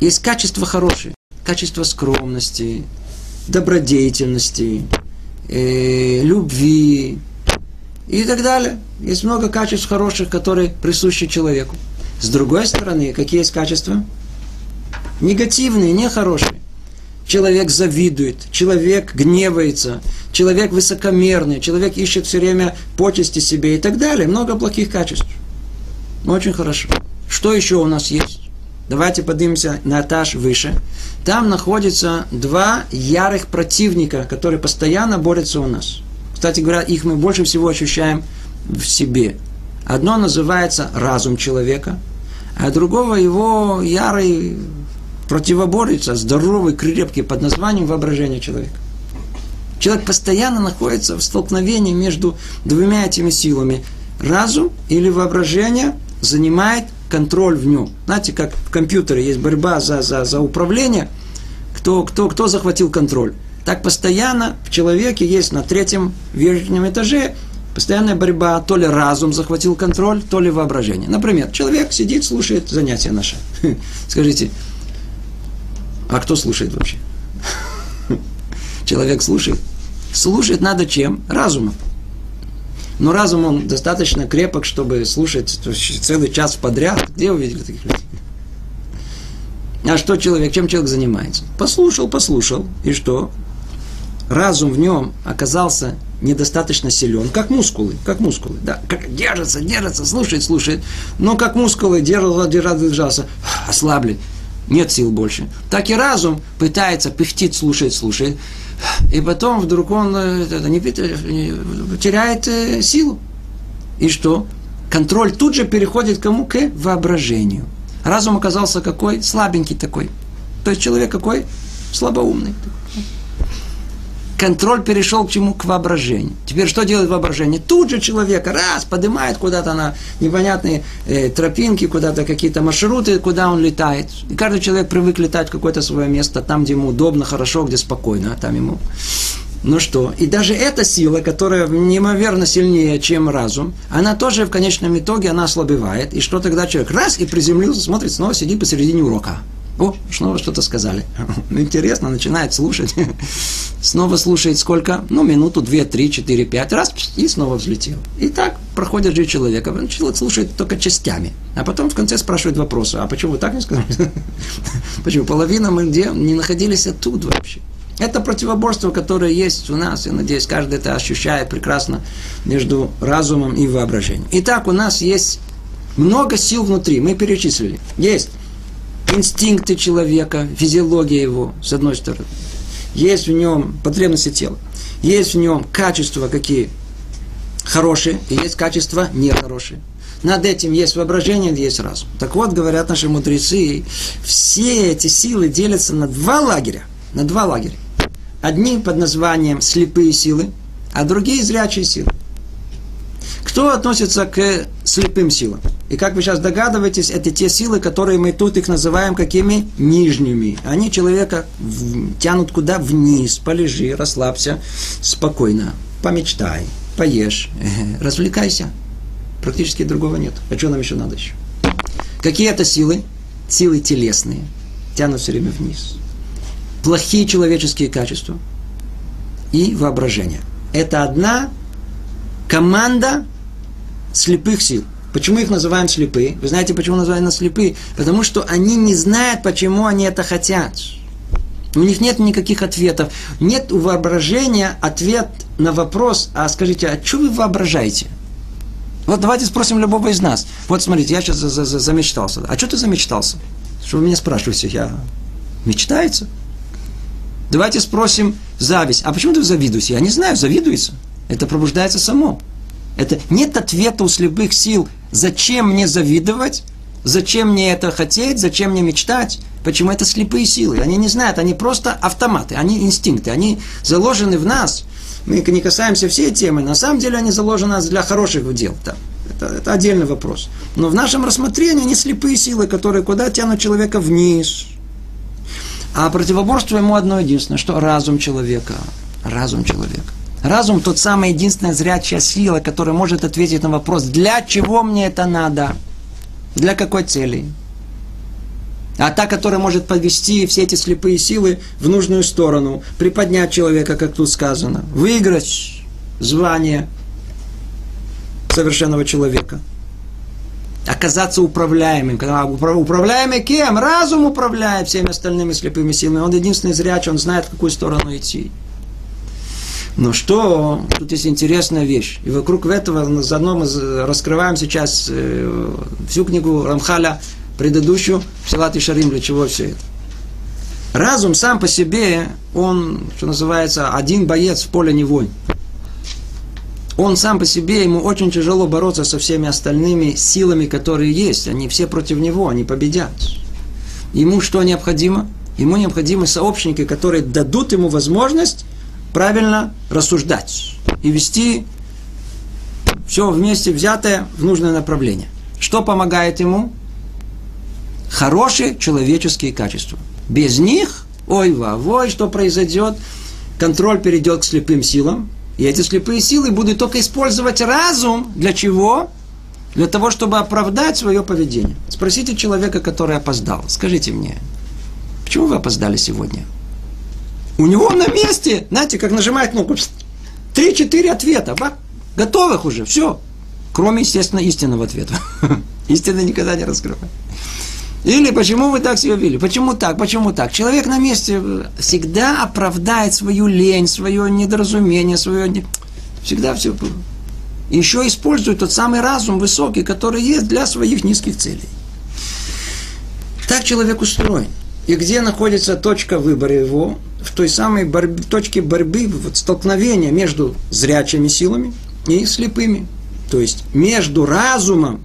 S1: Есть качество хорошее. Качество скромности, добродетельности, э, любви, и так далее. Есть много качеств хороших, которые присущи человеку. С другой стороны, какие есть качества? Негативные, нехорошие. Человек завидует, человек гневается, человек высокомерный, человек ищет все время почести себе и так далее. Много плохих качеств. Очень хорошо. Что еще у нас есть? Давайте поднимемся на этаж выше. Там находятся два ярых противника, которые постоянно борются у нас – кстати говоря, их мы больше всего ощущаем в себе. Одно называется разум человека, а другого его ярый противоборец, здоровый, крепкий, под названием воображение человека. Человек постоянно находится в столкновении между двумя этими силами. Разум или воображение занимает контроль в нем. Знаете, как в компьютере есть борьба за, за, за управление, кто, кто, кто захватил контроль. Так постоянно в человеке есть на третьем верхнем этаже постоянная борьба, то ли разум захватил контроль, то ли воображение. Например, человек сидит, слушает занятия наши. Скажите, а кто слушает вообще? Человек слушает. Слушать надо чем? Разумом. Но разум, он достаточно крепок, чтобы слушать целый час подряд. Где вы видели таких людей? А что человек, чем человек занимается? Послушал, послушал. И что? разум в нем оказался недостаточно силен, как мускулы, как мускулы, да, как держится, держится, слушает, слушает, но как мускулы держал, держал, держался, ослабли, нет сил больше. Так и разум пытается пыхтит, слушает, слушает, и потом вдруг он э, это, не, теряет э, силу. И что? Контроль тут же переходит кому? К воображению. Разум оказался какой? Слабенький такой. То есть человек какой? Слабоумный контроль перешел к чему? К воображению. Теперь что делает воображение? Тут же человека раз поднимает куда-то на непонятные э, тропинки, куда-то какие-то маршруты, куда он летает. И каждый человек привык летать в какое-то свое место, там, где ему удобно, хорошо, где спокойно, а там ему... Ну что, и даже эта сила, которая неимоверно сильнее, чем разум, она тоже в конечном итоге, она ослабевает. И что тогда человек раз и приземлился, смотрит, снова сидит посередине урока. О, снова что-то сказали. Интересно, начинает слушать. Снова слушает сколько? Ну, минуту, две, три, четыре, пять раз, и снова взлетел. И так проходит жизнь человека. Человек слушает только частями. А потом в конце спрашивает вопросы. А почему вы так не сказали? Почему? Половина мы где не находились оттуда вообще. Это противоборство, которое есть у нас, я надеюсь, каждый это ощущает прекрасно между разумом и воображением. Итак, у нас есть много сил внутри, мы перечислили. Есть инстинкты человека, физиология его, с одной стороны. Есть в нем потребности тела. Есть в нем качества какие хорошие, и есть качества нехорошие. Над этим есть воображение, есть разум. Так вот, говорят наши мудрецы, все эти силы делятся на два лагеря. На два лагеря. Одни под названием слепые силы, а другие зрячие силы. Кто относится к слепым силам? И как вы сейчас догадываетесь, это те силы, которые мы тут их называем какими? Нижними. Они человека тянут куда? Вниз. Полежи, расслабься, спокойно, помечтай, поешь, развлекайся. Практически другого нет. А что нам еще надо еще? Какие это силы? Силы телесные. Тянут все время вниз. Плохие человеческие качества и воображение. Это одна команда слепых сил. Почему их называем слепые? Вы знаете, почему называем нас слепые? Потому что они не знают, почему они это хотят. У них нет никаких ответов. Нет у воображения ответ на вопрос, а скажите, а что вы воображаете? Вот давайте спросим любого из нас. Вот смотрите, я сейчас за -за -за замечтался. А что ты замечтался? Что вы меня спрашиваете? Я мечтается? Давайте спросим зависть. А почему ты завидуешь? Я не знаю, завидуется. Это пробуждается само. Это нет ответа у слепых сил, зачем мне завидовать, зачем мне это хотеть, зачем мне мечтать. Почему это слепые силы? Они не знают, они просто автоматы, они инстинкты, они заложены в нас. Мы не касаемся всей темы, на самом деле они заложены для хороших дел. Да. Это, это отдельный вопрос. Но в нашем рассмотрении они слепые силы, которые куда тянут человека вниз. А противоборство ему одно единственное, что разум человека. Разум человека. Разум тот самый единственная зрячая сила, которая может ответить на вопрос, для чего мне это надо, для какой цели. А та, которая может подвести все эти слепые силы в нужную сторону, приподнять человека, как тут сказано, выиграть звание совершенного человека. Оказаться управляемым. Управляемый кем? Разум управляет всеми остальными слепыми силами. Он единственный зрячий, он знает, в какую сторону идти. Но что, тут есть интересная вещь. И вокруг этого заодно мы раскрываем сейчас э, всю книгу Рамхаля, предыдущую, Силат и Шарим, для чего все это. Разум сам по себе, он, что называется, один боец в поле не войн. Он сам по себе, ему очень тяжело бороться со всеми остальными силами, которые есть. Они все против него, они победят. Ему что необходимо? Ему необходимы сообщники, которые дадут ему возможность правильно рассуждать и вести все вместе взятое в нужное направление. Что помогает ему? Хорошие человеческие качества. Без них, ой ой, что произойдет? Контроль перейдет к слепым силам, и эти слепые силы будут только использовать разум. Для чего? Для того, чтобы оправдать свое поведение. Спросите человека, который опоздал. Скажите мне, почему вы опоздали сегодня? У него на месте, знаете, как нажимает кнопку, три-четыре ответа, готовых уже, все. Кроме, естественно, истинного ответа. Истина никогда не раскрывает. Или почему вы так себя вели? Почему так? Почему так? Человек на месте всегда оправдает свою лень, свое недоразумение, свое... Всегда все... Еще использует тот самый разум высокий, который есть для своих низких целей. Так человек устроен. И где находится точка выбора его? в той самой борьбе, точке борьбы, вот столкновения между зрячими силами и слепыми. То есть между разумом,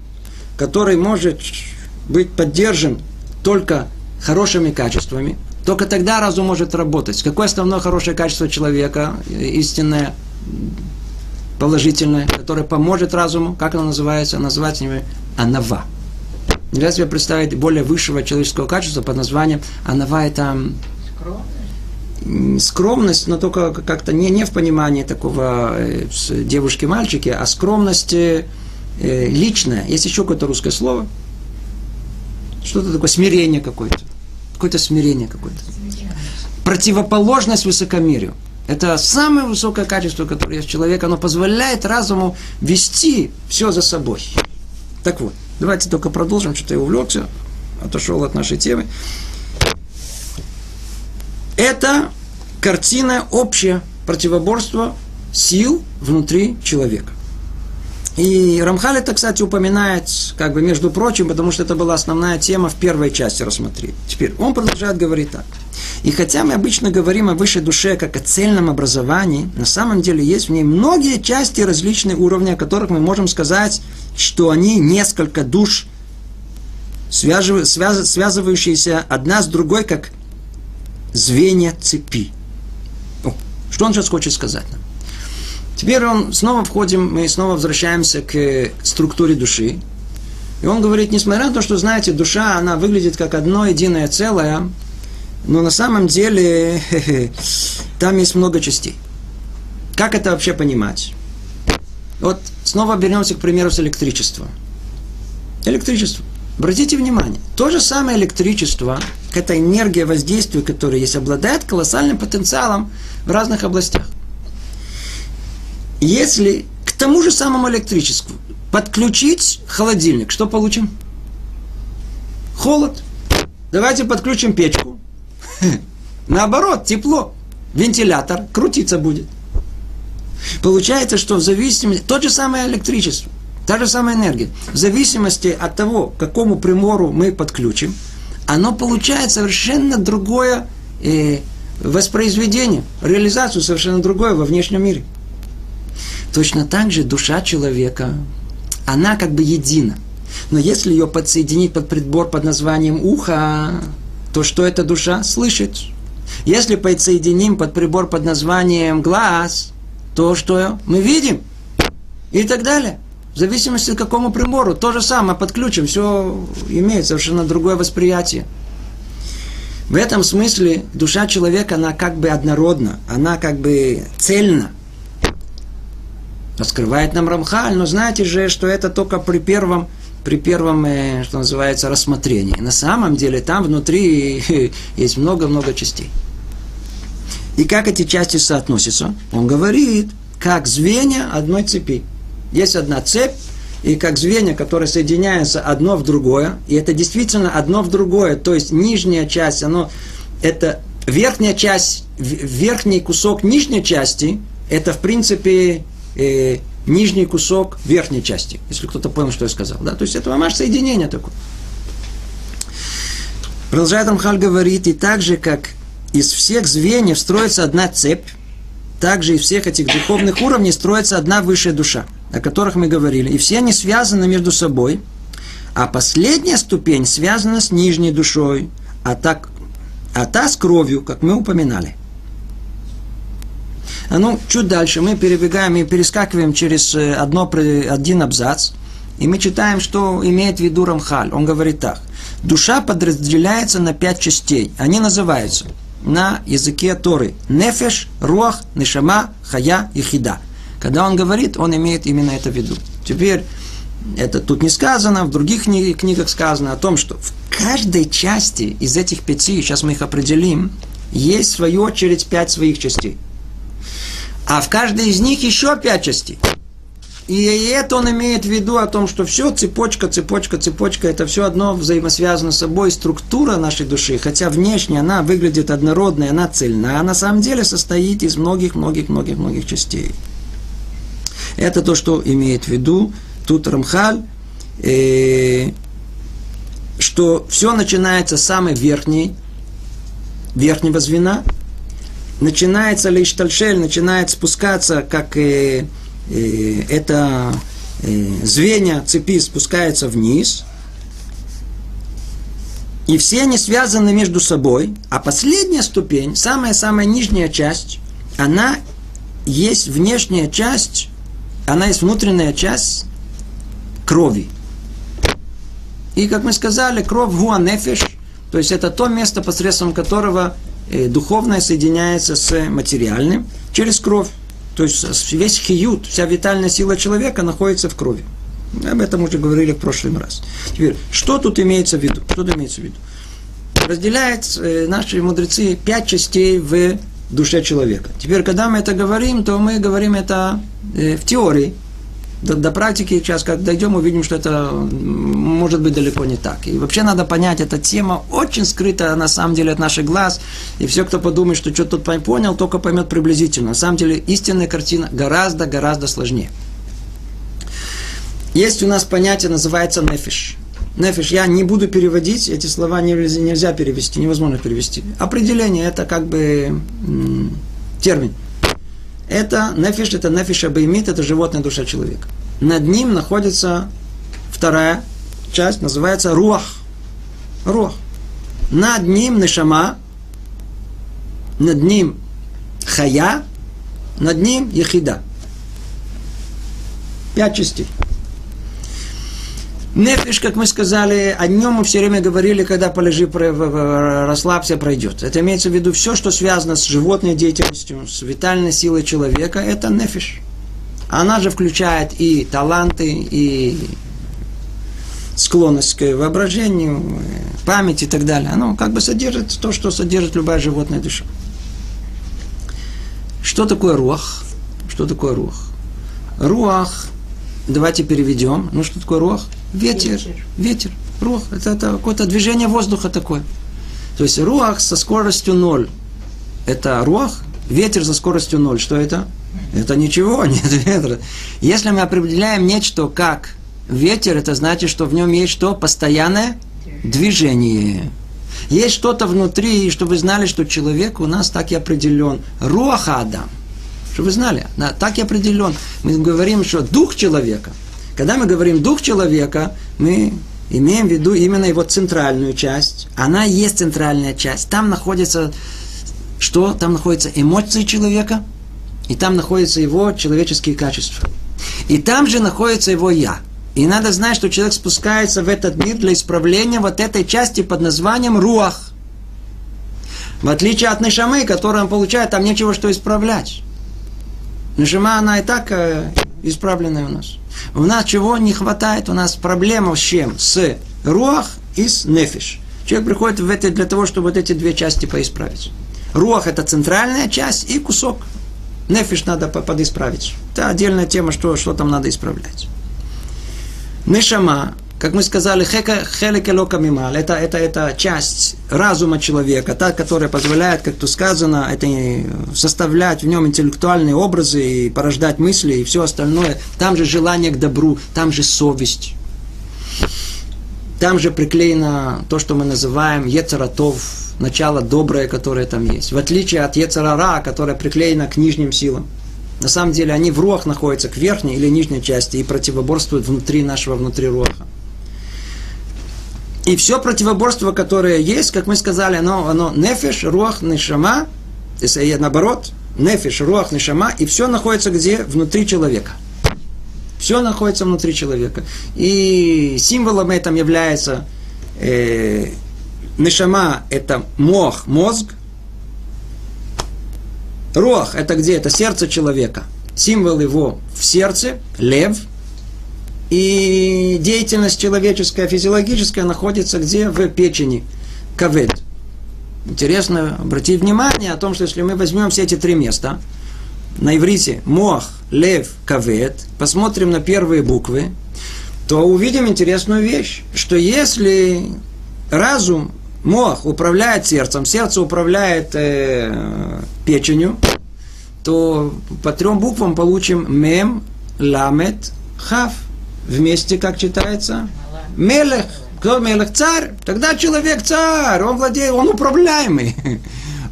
S1: который может быть поддержан только хорошими качествами, только тогда разум может работать. Какое основное хорошее качество человека, истинное, положительное, которое поможет разуму, как оно называется? Называется анава. Нельзя себе представить более высшего человеческого качества под названием анава это скромность, но только как-то не, не в понимании такого э, девушки-мальчики, а скромность э, личная. Есть еще какое-то русское слово. Что-то такое, смирение какое-то. Какое-то смирение какое-то. Противоположность высокомерию. Это самое высокое качество, которое есть у человека. Оно позволяет разуму вести все за собой. Так вот, давайте только продолжим. Что-то я увлекся, отошел от нашей темы. Это картина общая противоборства сил внутри человека. И Рамхаль это, кстати, упоминает, как бы, между прочим, потому что это была основная тема в первой части рассмотреть. Теперь он продолжает говорить так. И хотя мы обычно говорим о высшей душе как о цельном образовании, на самом деле есть в ней многие части различные уровни, о которых мы можем сказать, что они несколько душ, связывающиеся одна с другой, как звенья цепи. О, что он сейчас хочет сказать нам? Теперь он снова входим, мы снова возвращаемся к структуре души. И он говорит, несмотря на то, что, знаете, душа, она выглядит как одно единое целое, но на самом деле там есть много частей. Как это вообще понимать? Вот снова вернемся к примеру с электричеством. Электричество. Обратите внимание, то же самое электричество, эта энергия воздействия, которая есть, обладает колоссальным потенциалом в разных областях. Если к тому же самому электричеству подключить холодильник, что получим? Холод. Давайте подключим печку. Наоборот, тепло. Вентилятор крутиться будет. Получается, что в зависимости... То же самое электричество. Та же самая энергия. В зависимости от того, к какому примору мы подключим, оно получает совершенно другое э, воспроизведение, реализацию совершенно другое во внешнем мире. Точно так же душа человека, она как бы едина. Но если ее подсоединить под прибор под названием ухо, то что эта душа слышит. Если подсоединим под прибор под названием глаз, то что мы видим и так далее. В зависимости от какому прибору. То же самое, подключим, все имеет совершенно другое восприятие. В этом смысле душа человека, она как бы однородна, она как бы цельна. Раскрывает нам Рамхаль, но знаете же, что это только при первом, при первом, э, что называется, рассмотрении. На самом деле там внутри есть много-много частей. И как эти части соотносятся? Он говорит, как звенья одной цепи. Есть одна цепь, и как звенья, которые соединяются одно в другое, и это действительно одно в другое, то есть нижняя часть, оно, это верхняя часть, верхний кусок нижней части, это в принципе э, нижний кусок верхней части, если кто-то понял, что я сказал. Да? То есть это мамаш соединение такое. Продолжает Рамхаль говорит, и так же, как из всех звеньев строится одна цепь, также из всех этих духовных уровней строится одна высшая душа, о которых мы говорили. И все они связаны между собой, а последняя ступень связана с нижней душой, а, так, а та с кровью, как мы упоминали. А ну, чуть дальше мы перебегаем и перескакиваем через э, одно, один абзац, и мы читаем, что имеет в виду Рамхаль. Он говорит так. Душа подразделяется на пять частей. Они называются – на языке Торы. Нефеш, руах, нешама, хая и хида. Когда он говорит, он имеет именно это в виду. Теперь, это тут не сказано, в других книгах сказано о том, что в каждой части из этих пяти, сейчас мы их определим, есть в свою очередь пять своих частей. А в каждой из них еще пять частей. И это он имеет в виду о том, что все цепочка, цепочка, цепочка, это все одно взаимосвязано с собой. Структура нашей души, хотя внешне она выглядит однородной, она цельная, а на самом деле состоит из многих-многих-многих-многих частей. Это то, что имеет в виду тут Рамхаль, э, что все начинается с самой верхней, верхнего звена, начинается лишь тальшель, начинает спускаться, как э, это э, звенья цепи спускаются вниз, и все они связаны между собой, а последняя ступень, самая-самая нижняя часть, она есть внешняя часть, она есть внутренняя часть крови. И, как мы сказали, кровь гуанефиш, то есть это то место, посредством которого э, духовное соединяется с материальным через кровь. То есть весь хиют, вся витальная сила человека находится в крови. Об этом уже говорили в прошлый раз. Теперь, что тут имеется в виду? Что тут имеется в виду? Разделяют э, наши мудрецы пять частей в душе человека. Теперь, когда мы это говорим, то мы говорим это э, в теории, до, до практики сейчас, как дойдем, увидим, что это может быть далеко не так. И вообще надо понять, эта тема очень скрыта на самом деле от наших глаз. И все, кто подумает, что что-то тут понял, только поймет приблизительно. На самом деле истинная картина гораздо-гораздо сложнее. Есть у нас понятие, называется нефиш. Нефиш, я не буду переводить, эти слова нельзя, нельзя перевести, невозможно перевести. Определение, это как бы термин. Это нефиш, это нефиш абаймит, это животная душа человека. Над ним находится вторая часть, называется руах. Руах. Над ним нешама, над ним хая, над ним ехида. Пять частей. Нефиш, как мы сказали, о нем мы все время говорили, когда полежи, расслабься, пройдет. Это имеется в виду все, что связано с животной деятельностью, с витальной силой человека, это нефиш. Она же включает и таланты, и склонность к воображению, память и так далее. Оно как бы содержит то, что содержит любая животная душа. Что такое руах? Что такое руах? Руах, давайте переведем. Ну, что такое руах? Ветер, ветер, рух. Это, это какое-то движение воздуха такое. То есть руах со скоростью ноль. Это руах, ветер со скоростью ноль. Что это? Это ничего, нет ветра. Если мы определяем нечто как ветер, это значит, что в нем есть что? Постоянное движение. Есть что-то внутри, чтобы вы знали, что человек у нас так и определен. Руаха Адам. Чтобы вы знали, так и определен. Мы говорим, что дух человека – когда мы говорим дух человека, мы имеем в виду именно его центральную часть. Она есть центральная часть. Там находится что? Там находятся эмоции человека, и там находятся его человеческие качества. И там же находится его «я». И надо знать, что человек спускается в этот мир для исправления вот этой части под названием «руах». В отличие от Нишамы, которую он получает, там нечего что исправлять. Нишама, она и так э, исправленная у нас. У нас чего не хватает? У нас проблема с чем? С руах и с нефиш. Человек приходит в это для того, чтобы вот эти две части поисправить. Руах – это центральная часть и кусок. Нефиш надо подисправить. Это отдельная тема, что, что там надо исправлять. Нешама, как мы сказали, хелек мимал, это, это, это часть разума человека, та, которая позволяет, как тут сказано, это составлять в нем интеллектуальные образы и порождать мысли и все остальное. Там же желание к добру, там же совесть. Там же приклеено то, что мы называем ецаратов, начало доброе, которое там есть. В отличие от Ецарара, которое приклеено к нижним силам. На самом деле они в руах находятся к верхней или нижней части и противоборствуют внутри нашего внутри руаха. И все противоборство, которое есть, как мы сказали, оно, оно нефиш, руах, нишама, если наоборот, нефиш, руах, нишама, и все находится где? Внутри человека. Все находится внутри человека. И символом этом является э, Нишама – это мох, мозг. Рох – это где? Это сердце человека. Символ его в сердце, лев. И деятельность человеческая, физиологическая находится где? В печени, кавед. Интересно обратить внимание о том, что если мы возьмем все эти три места, на иврите мох, лев, кавед, посмотрим на первые буквы, то увидим интересную вещь, что если разум мох управляет сердцем, сердце управляет э, печенью, то по трем буквам получим мем, ламет, хав. Вместе, как читается? Мелех. Кто мелех? Царь. Тогда человек царь. Он владеет, он управляемый.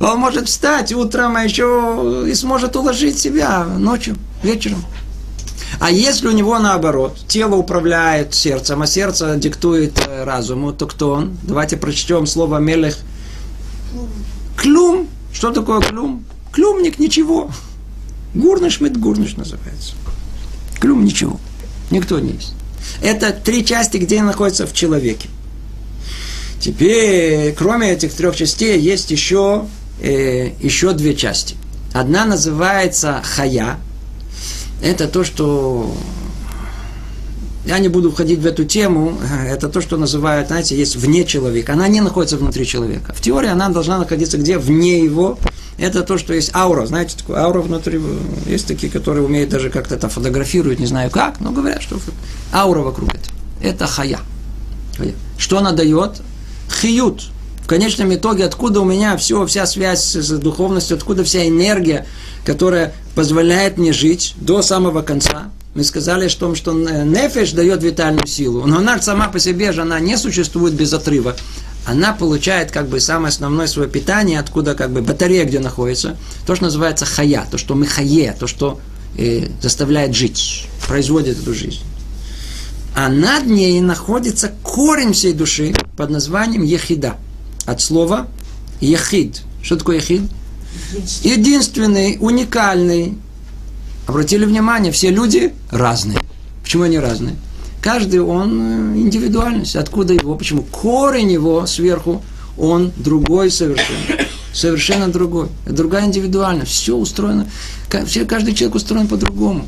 S1: Он может встать утром, а еще и сможет уложить себя ночью, вечером. А если у него наоборот, тело управляет сердцем, а сердце диктует э, разуму, то кто он? Давайте прочтем слово мелех. Клюм. Что такое клюм? Клюмник ничего. Гурныш мит гурныш называется. Клюм ничего. Никто не есть. Это три части, где находится в человеке. Теперь, кроме этих трех частей, есть еще, э, еще две части. Одна называется хая, это то, что я не буду входить в эту тему, это то, что называют, знаете, есть вне человека. Она не находится внутри человека. В теории она должна находиться где? Вне его. Это то, что есть аура. Знаете, такое аура внутри. Есть такие, которые умеют даже как-то это фотографируют, не знаю как, но говорят, что аура вокруг этого. Это хая. Что она дает? Хиют. В конечном итоге, откуда у меня все, вся связь с духовностью, откуда вся энергия, которая позволяет мне жить до самого конца. Мы сказали, что, что нефеш дает витальную силу, но она сама по себе же она не существует без отрыва. Она получает как бы самое основное свое питание, откуда как бы батарея где находится, то, что называется хая, то, что мы хае, то, что э, заставляет жить, производит эту жизнь. А над ней находится корень всей души под названием ехида. От слова ехид. Что такое ехид? единственный, уникальный. Обратили внимание, все люди разные. Почему они разные? Каждый он э, индивидуальность. Откуда его? Почему? Корень его сверху, он другой совершенно. Совершенно другой. Другая индивидуальность. Все устроено. Каждый человек устроен по-другому.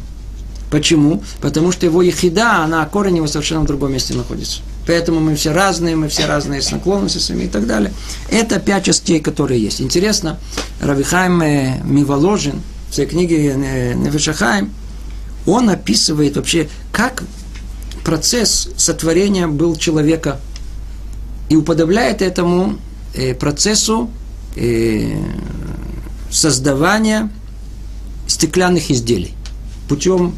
S1: Почему? Потому что его ехида, она, корень его совершенно в другом месте находится. Поэтому мы все разные, мы все разные с наклонностями и так далее. Это пять частей, которые есть. Интересно, Равихайм э, Миволожин в своей книге э, Невешахайм, он описывает вообще, как процесс сотворения был человека и уподобляет этому э, процессу создавания стеклянных изделий путем,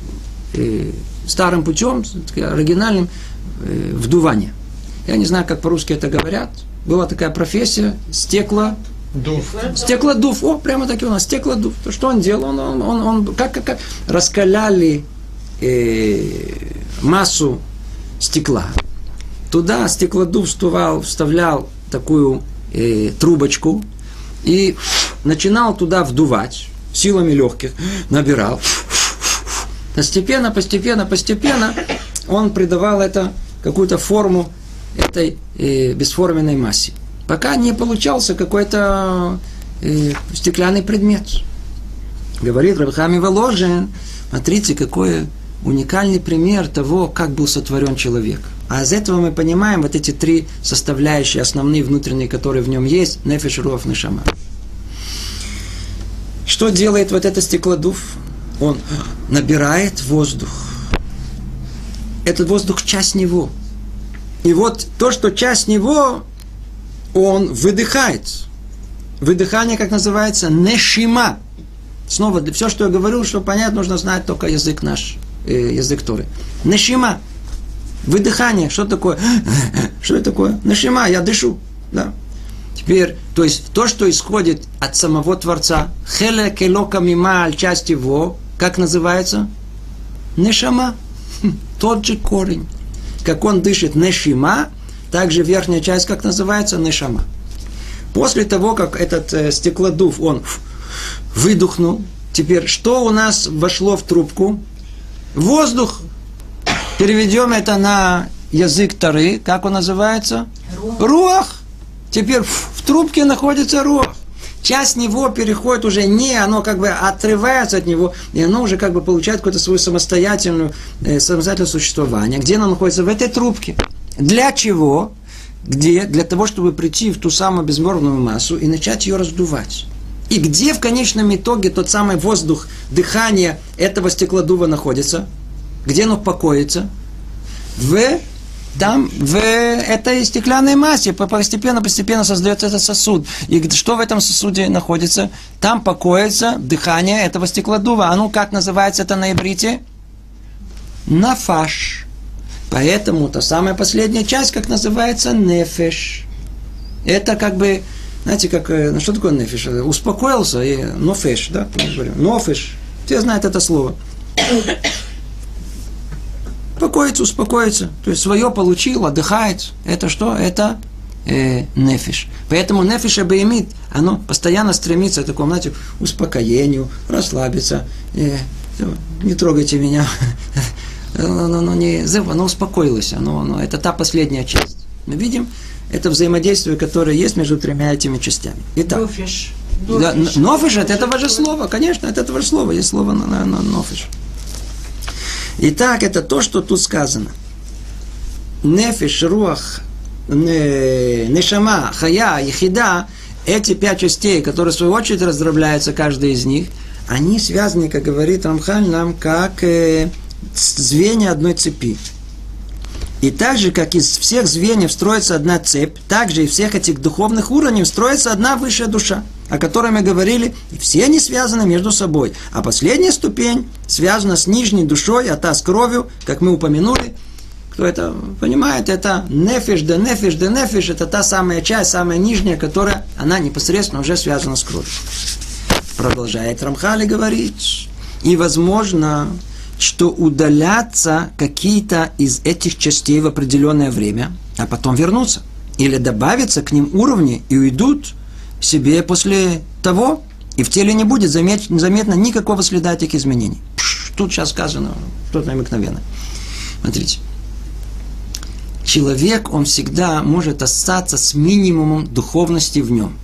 S1: старым путем, оригинальным, э, вдувание. Я не знаю, как по-русски это говорят. Была такая профессия, стекло,
S2: Дув.
S1: Стеклодув. О, прямо таки у нас стеклодув. То что он делал? Он, он, он, он как, как, как раскаляли э, массу стекла. туда стеклодув вставлял, вставлял такую э, трубочку и начинал туда вдувать силами легких, набирал. Постепенно, постепенно, постепенно он придавал это какую-то форму этой э, бесформенной массе. Пока не получался какой-то э, стеклянный предмет. Говорит Рабхами Воложин, смотрите, какой уникальный пример того, как был сотворен человек. А из этого мы понимаем вот эти три составляющие, основные внутренние, которые в нем есть, нефиш, руав, нешама. Что делает вот это стеклодув? Он набирает воздух. Этот воздух часть него. И вот то, что часть него, он выдыхает. Выдыхание, как называется, нешима. Снова, все, что я говорю, что понять, нужно знать только язык наш, язык Торы. Нешима. Выдыхание. Что такое? Что это такое? Нешима, я дышу. Да. Теперь, то есть, то, что исходит от самого Творца, хеле келока мималь, часть его, как называется? Нешама. Тот же корень. Как он дышит нешима, также верхняя часть, как называется, нешама. После того, как этот э, стеклодув, он выдохнул, теперь что у нас вошло в трубку? Воздух. Переведем это на язык Тары, как он называется? Руах. Теперь в трубке находится рух. Часть него переходит уже не, оно как бы отрывается от него, и оно уже как бы получает какое-то свое самостоятельное, э, самостоятельное существование. Где оно находится? В этой трубке. Для чего? Где? Для того, чтобы прийти в ту самую безмерную массу и начать ее раздувать. И где в конечном итоге тот самый воздух, дыхание этого стеклодува находится? Где оно покоится? В там в этой стеклянной массе постепенно-постепенно создается этот сосуд. И что в этом сосуде находится? Там покоится дыхание этого стеклодува. А ну, как называется это на иврите? Нафаш. Поэтому та самая последняя часть, как называется, нефеш. Это как бы, знаете, как, э, ну что такое нефеш? Успокоился и нофеш, да? Нофеш. Все знают это слово. Успокоится, успокоится. То есть свое получил, отдыхает. Это что? Это э, нефиш. Поэтому нефиш имеет, оно постоянно стремится к такому, знаете, успокоению, расслабиться. Э, не трогайте меня. оно, оно, не, оно успокоилось. Оно, оно, это та последняя часть. Мы видим это взаимодействие, которое есть между тремя этими частями. Итак. Нофиш. Да, нофиш от этого же слова, конечно, от этого же слова. Есть слово нофиш. Итак, это то, что тут сказано. Нефиш, руах, нешама, хая, ехида, эти пять частей, которые в свою очередь раздробляются, каждый из них, они связаны, как говорит Рамхаль, нам как э, звенья одной цепи. И так же, как из всех звеньев строится одна цепь, так же и всех этих духовных уровней строится одна высшая душа, о которой мы говорили, и все они связаны между собой. А последняя ступень связана с нижней душой, а та с кровью, как мы упомянули. Кто это понимает, это нефиш да нефиш да нефиш, это та самая часть, самая нижняя, которая, она непосредственно уже связана с кровью. Продолжает Рамхали говорить. И возможно, что удалятся какие-то из этих частей в определенное время, а потом вернутся. Или добавятся к ним уровни и уйдут себе после того, и в теле не будет заметно, заметно никакого следа этих изменений. Пш, тут сейчас сказано что-то намекновенно. Смотрите. Человек, он всегда может остаться с минимумом духовности в нем.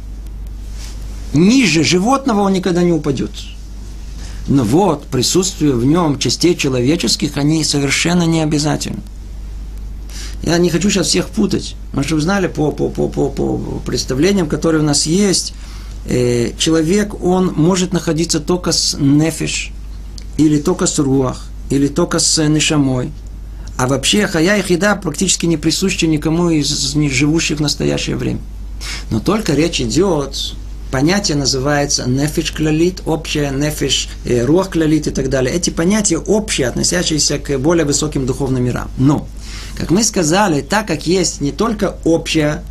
S1: Ниже животного он никогда не упадет. Но вот присутствие в нем частей человеческих, они совершенно не обязательны. Я не хочу сейчас всех путать, чтобы вы знали по, по, по, по, по представлениям, которые у нас есть, э, человек, он может находиться только с нефиш, или только с руах, или только с нешамой. А вообще хая и хида практически не присущи никому из живущих в настоящее время. Но только речь идет понятие называется нефиш клалит, общее нефиш, э, рух клалит и так далее. Эти понятия общие, относящиеся к более высоким духовным мирам. Но, как мы сказали, так как есть не только общая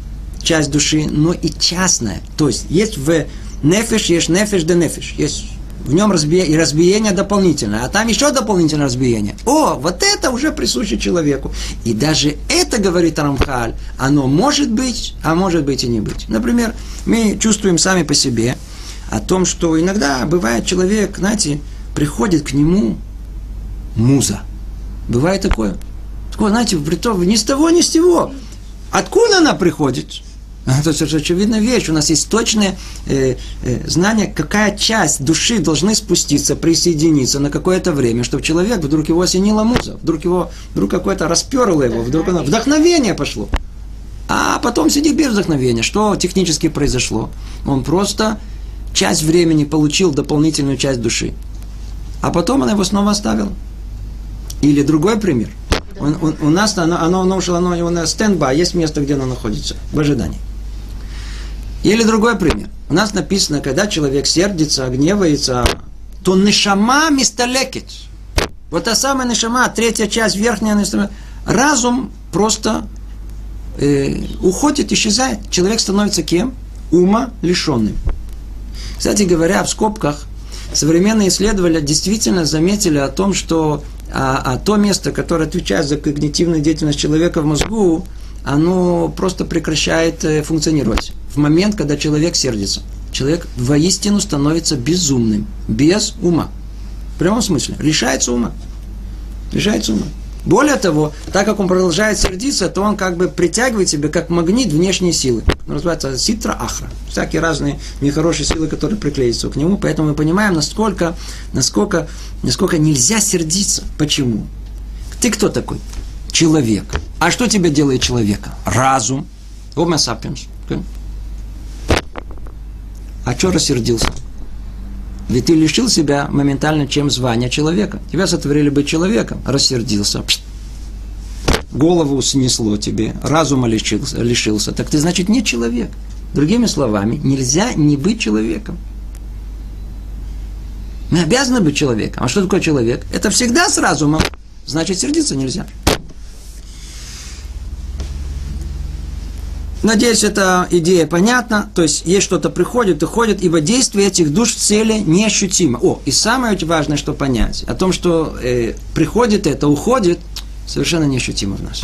S1: часть души, но и частная. То есть есть в нефиш, есть нефиш да нефиш. Есть в нем разбие, и разбиение дополнительное, а там еще дополнительное разбиение. О, вот это уже присуще человеку. И даже это, говорит Рамхаль, оно может быть, а может быть и не быть. Например, мы чувствуем сами по себе о том, что иногда бывает человек, знаете, приходит к нему муза. Бывает такое. Такое, знаете, притом ни с того, ни с того. Откуда она приходит? Это же очевидная вещь. У нас есть точное э, э, знание, какая часть души должны спуститься, присоединиться на какое-то время, чтобы человек вдруг его осенила муза, вдруг его, вдруг какое-то расперло его, вдруг оно, вдохновение пошло. А потом сидит без вдохновения. Что технически произошло? Он просто часть времени получил дополнительную часть души. А потом она его снова оставила. Или другой пример. Он, он, у нас оно, оно, оно ушло, оно, оно на стендбай, есть место, где оно находится, в ожидании. Или другой пример. У нас написано, когда человек сердится, гневается, то нишама мисталекит. Вот та самая нишама, третья часть, верхняя нишама, разум просто э, уходит, исчезает. Человек становится кем? Ума лишенным. Кстати говоря, в скобках, современные исследователи действительно заметили о том, что а, а то место, которое отвечает за когнитивную деятельность человека в мозгу, оно просто прекращает э, функционировать. В момент, когда человек сердится, человек воистину становится безумным, без ума. В прямом смысле. Решается ума. Решается ума. Более того, так как он продолжает сердиться, то он как бы притягивает себе как магнит внешние силы. Называется ситра ахра. Всякие разные нехорошие силы, которые приклеятся к нему. Поэтому мы понимаем, насколько, насколько, насколько нельзя сердиться. Почему? Ты кто такой? Человек. А что тебя делает человека? Разум. Homo sapiens. Okay? А что рассердился? Ведь ты лишил себя моментально чем звания человека. Тебя сотворили быть человеком. Рассердился. Голову снесло тебе. Разума лишился, лишился. Так ты, значит, не человек. Другими словами, нельзя не быть человеком. Мы обязаны быть человеком. А что такое человек? Это всегда с разумом. Значит, сердиться нельзя. Надеюсь, эта идея понятна. То есть, есть что-то приходит, уходит, ибо действие этих душ в цели неощутимо. О, и самое важное, что понять, о том, что э, приходит это, уходит, совершенно неощутимо в нас.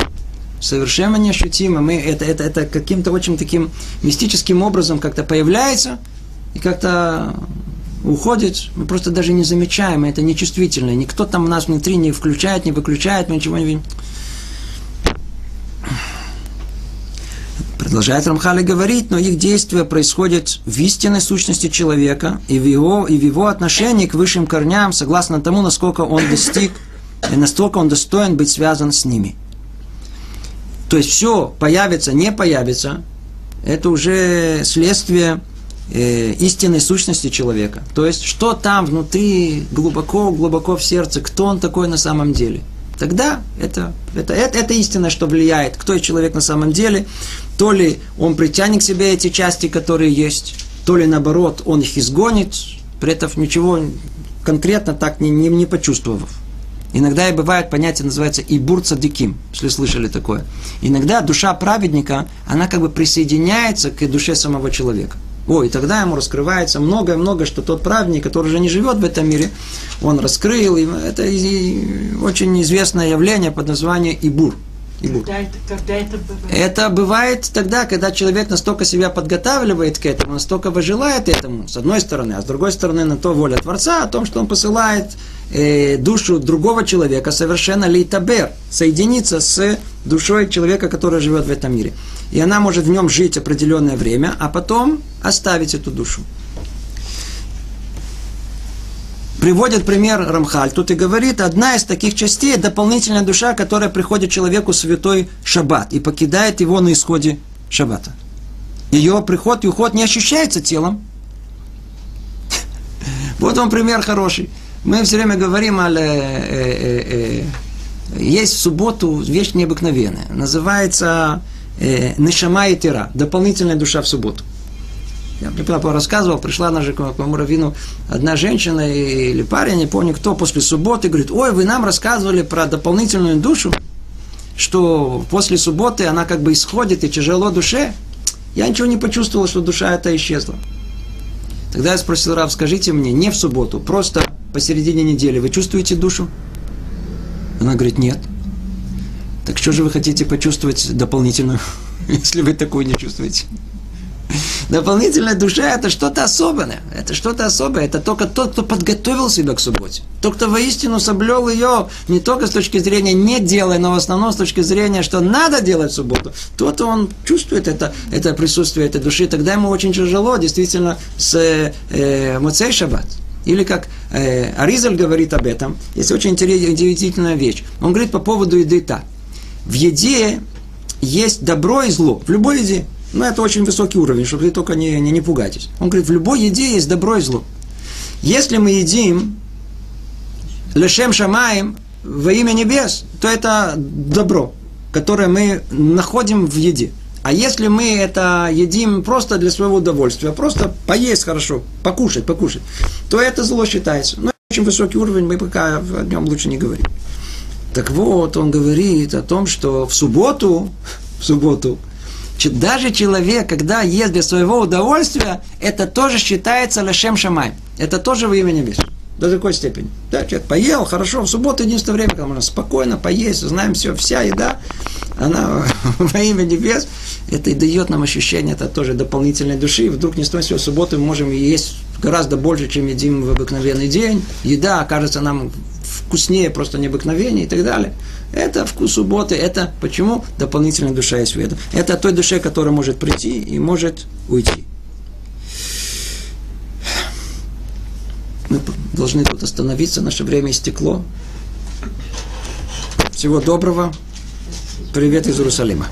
S1: Совершенно неощутимо. Мы, это, это, это каким-то очень таким мистическим образом как-то появляется и как-то уходит, мы просто даже не замечаем, это нечувствительно. Никто там нас внутри не включает, не выключает, мы ничего не видим. Продолжает Рамхали говорить, но их действия происходят в истинной сущности человека и в его, и в его отношении к высшим корням, согласно тому, насколько он достиг и настолько он достоин быть связан с ними. То есть все появится, не появится, это уже следствие э, истинной сущности человека. То есть, что там внутри, глубоко, глубоко в сердце, кто он такой на самом деле – Тогда это, это, это, это истина, что влияет, кто человек на самом деле. То ли он притянет к себе эти части, которые есть, то ли наоборот он их изгонит, при этом ничего конкретно так не, не, не почувствовав. Иногда и бывает понятие, называется ибур цадиким, если слышали такое. Иногда душа праведника, она как бы присоединяется к душе самого человека. О, и тогда ему раскрывается многое-многое, что тот праведник, который уже не живет в этом мире, он раскрыл. И это очень известное явление под названием Ибур. Ибур.
S3: Когда это, когда это бывает?
S1: Это бывает тогда, когда человек настолько себя подготавливает к этому, настолько выжелает этому, с одной стороны, а с другой стороны, на то воля Творца, о том, что он посылает э, душу другого человека совершенно лейтабер, соединиться с душой человека, который живет в этом мире и она может в нем жить определенное время, а потом оставить эту душу. Приводит пример Рамхаль. Тут и говорит, одна из таких частей – дополнительная душа, которая приходит человеку в святой шаббат и покидает его на исходе шаббата. Ее приход и уход не ощущается телом. Вот вам пример хороший. Мы все время говорим о... Э, э, э, есть в субботу вещь необыкновенная. Называется э, Нешама и Тира, дополнительная душа в субботу. Я папа рассказывал, пришла наша к моему раввину одна женщина или парень, не помню кто, после субботы, говорит, ой, вы нам рассказывали про дополнительную душу, что после субботы она как бы исходит и тяжело душе. Я ничего не почувствовал, что душа эта исчезла. Тогда я спросил Рав, скажите мне, не в субботу, просто посередине недели, вы чувствуете душу? Она говорит, нет. Так что же вы хотите почувствовать дополнительную, если вы такую не чувствуете? Дополнительная душа – это что-то особенное. Это что-то особое. Это только тот, кто подготовил себя к субботе. Тот, кто воистину соблел ее не только с точки зрения не делай, но в основном с точки зрения, что надо делать в субботу. Тот он чувствует это, это присутствие этой души. Тогда ему очень тяжело действительно с э, Муцей Шаббат. Или как э, Аризаль говорит об этом, есть очень интересная, вещь. Он говорит по поводу еды так. В еде есть добро и зло. В любой еде. Но это очень высокий уровень, чтобы вы только не, не, не пугайтесь. Он говорит, в любой еде есть добро и зло. Если мы едим лешем шамаем во имя небес, то это добро, которое мы находим в еде. А если мы это едим просто для своего удовольствия, просто поесть хорошо, покушать, покушать, то это зло считается. Но очень высокий уровень, мы пока о нем лучше не говорим. Так вот, он говорит о том, что в субботу, в субботу, даже человек, когда ест для своего удовольствия, это тоже считается лешем шамай. Это тоже во имя небес. До такой степени. Да, человек поел, хорошо, в субботу единственное время, когда можно спокойно поесть, знаем все, вся еда, она во имя небес, это и дает нам ощущение, это тоже дополнительной души, и вдруг не с в субботу мы можем есть гораздо больше, чем едим в обыкновенный день, еда окажется нам вкуснее просто необыкновения и так далее. Это вкус субботы, это почему дополнительная душа в этом. Это той душе, которая может прийти и может уйти. Мы должны тут остановиться, наше время истекло. Всего доброго. Привет из Иерусалима.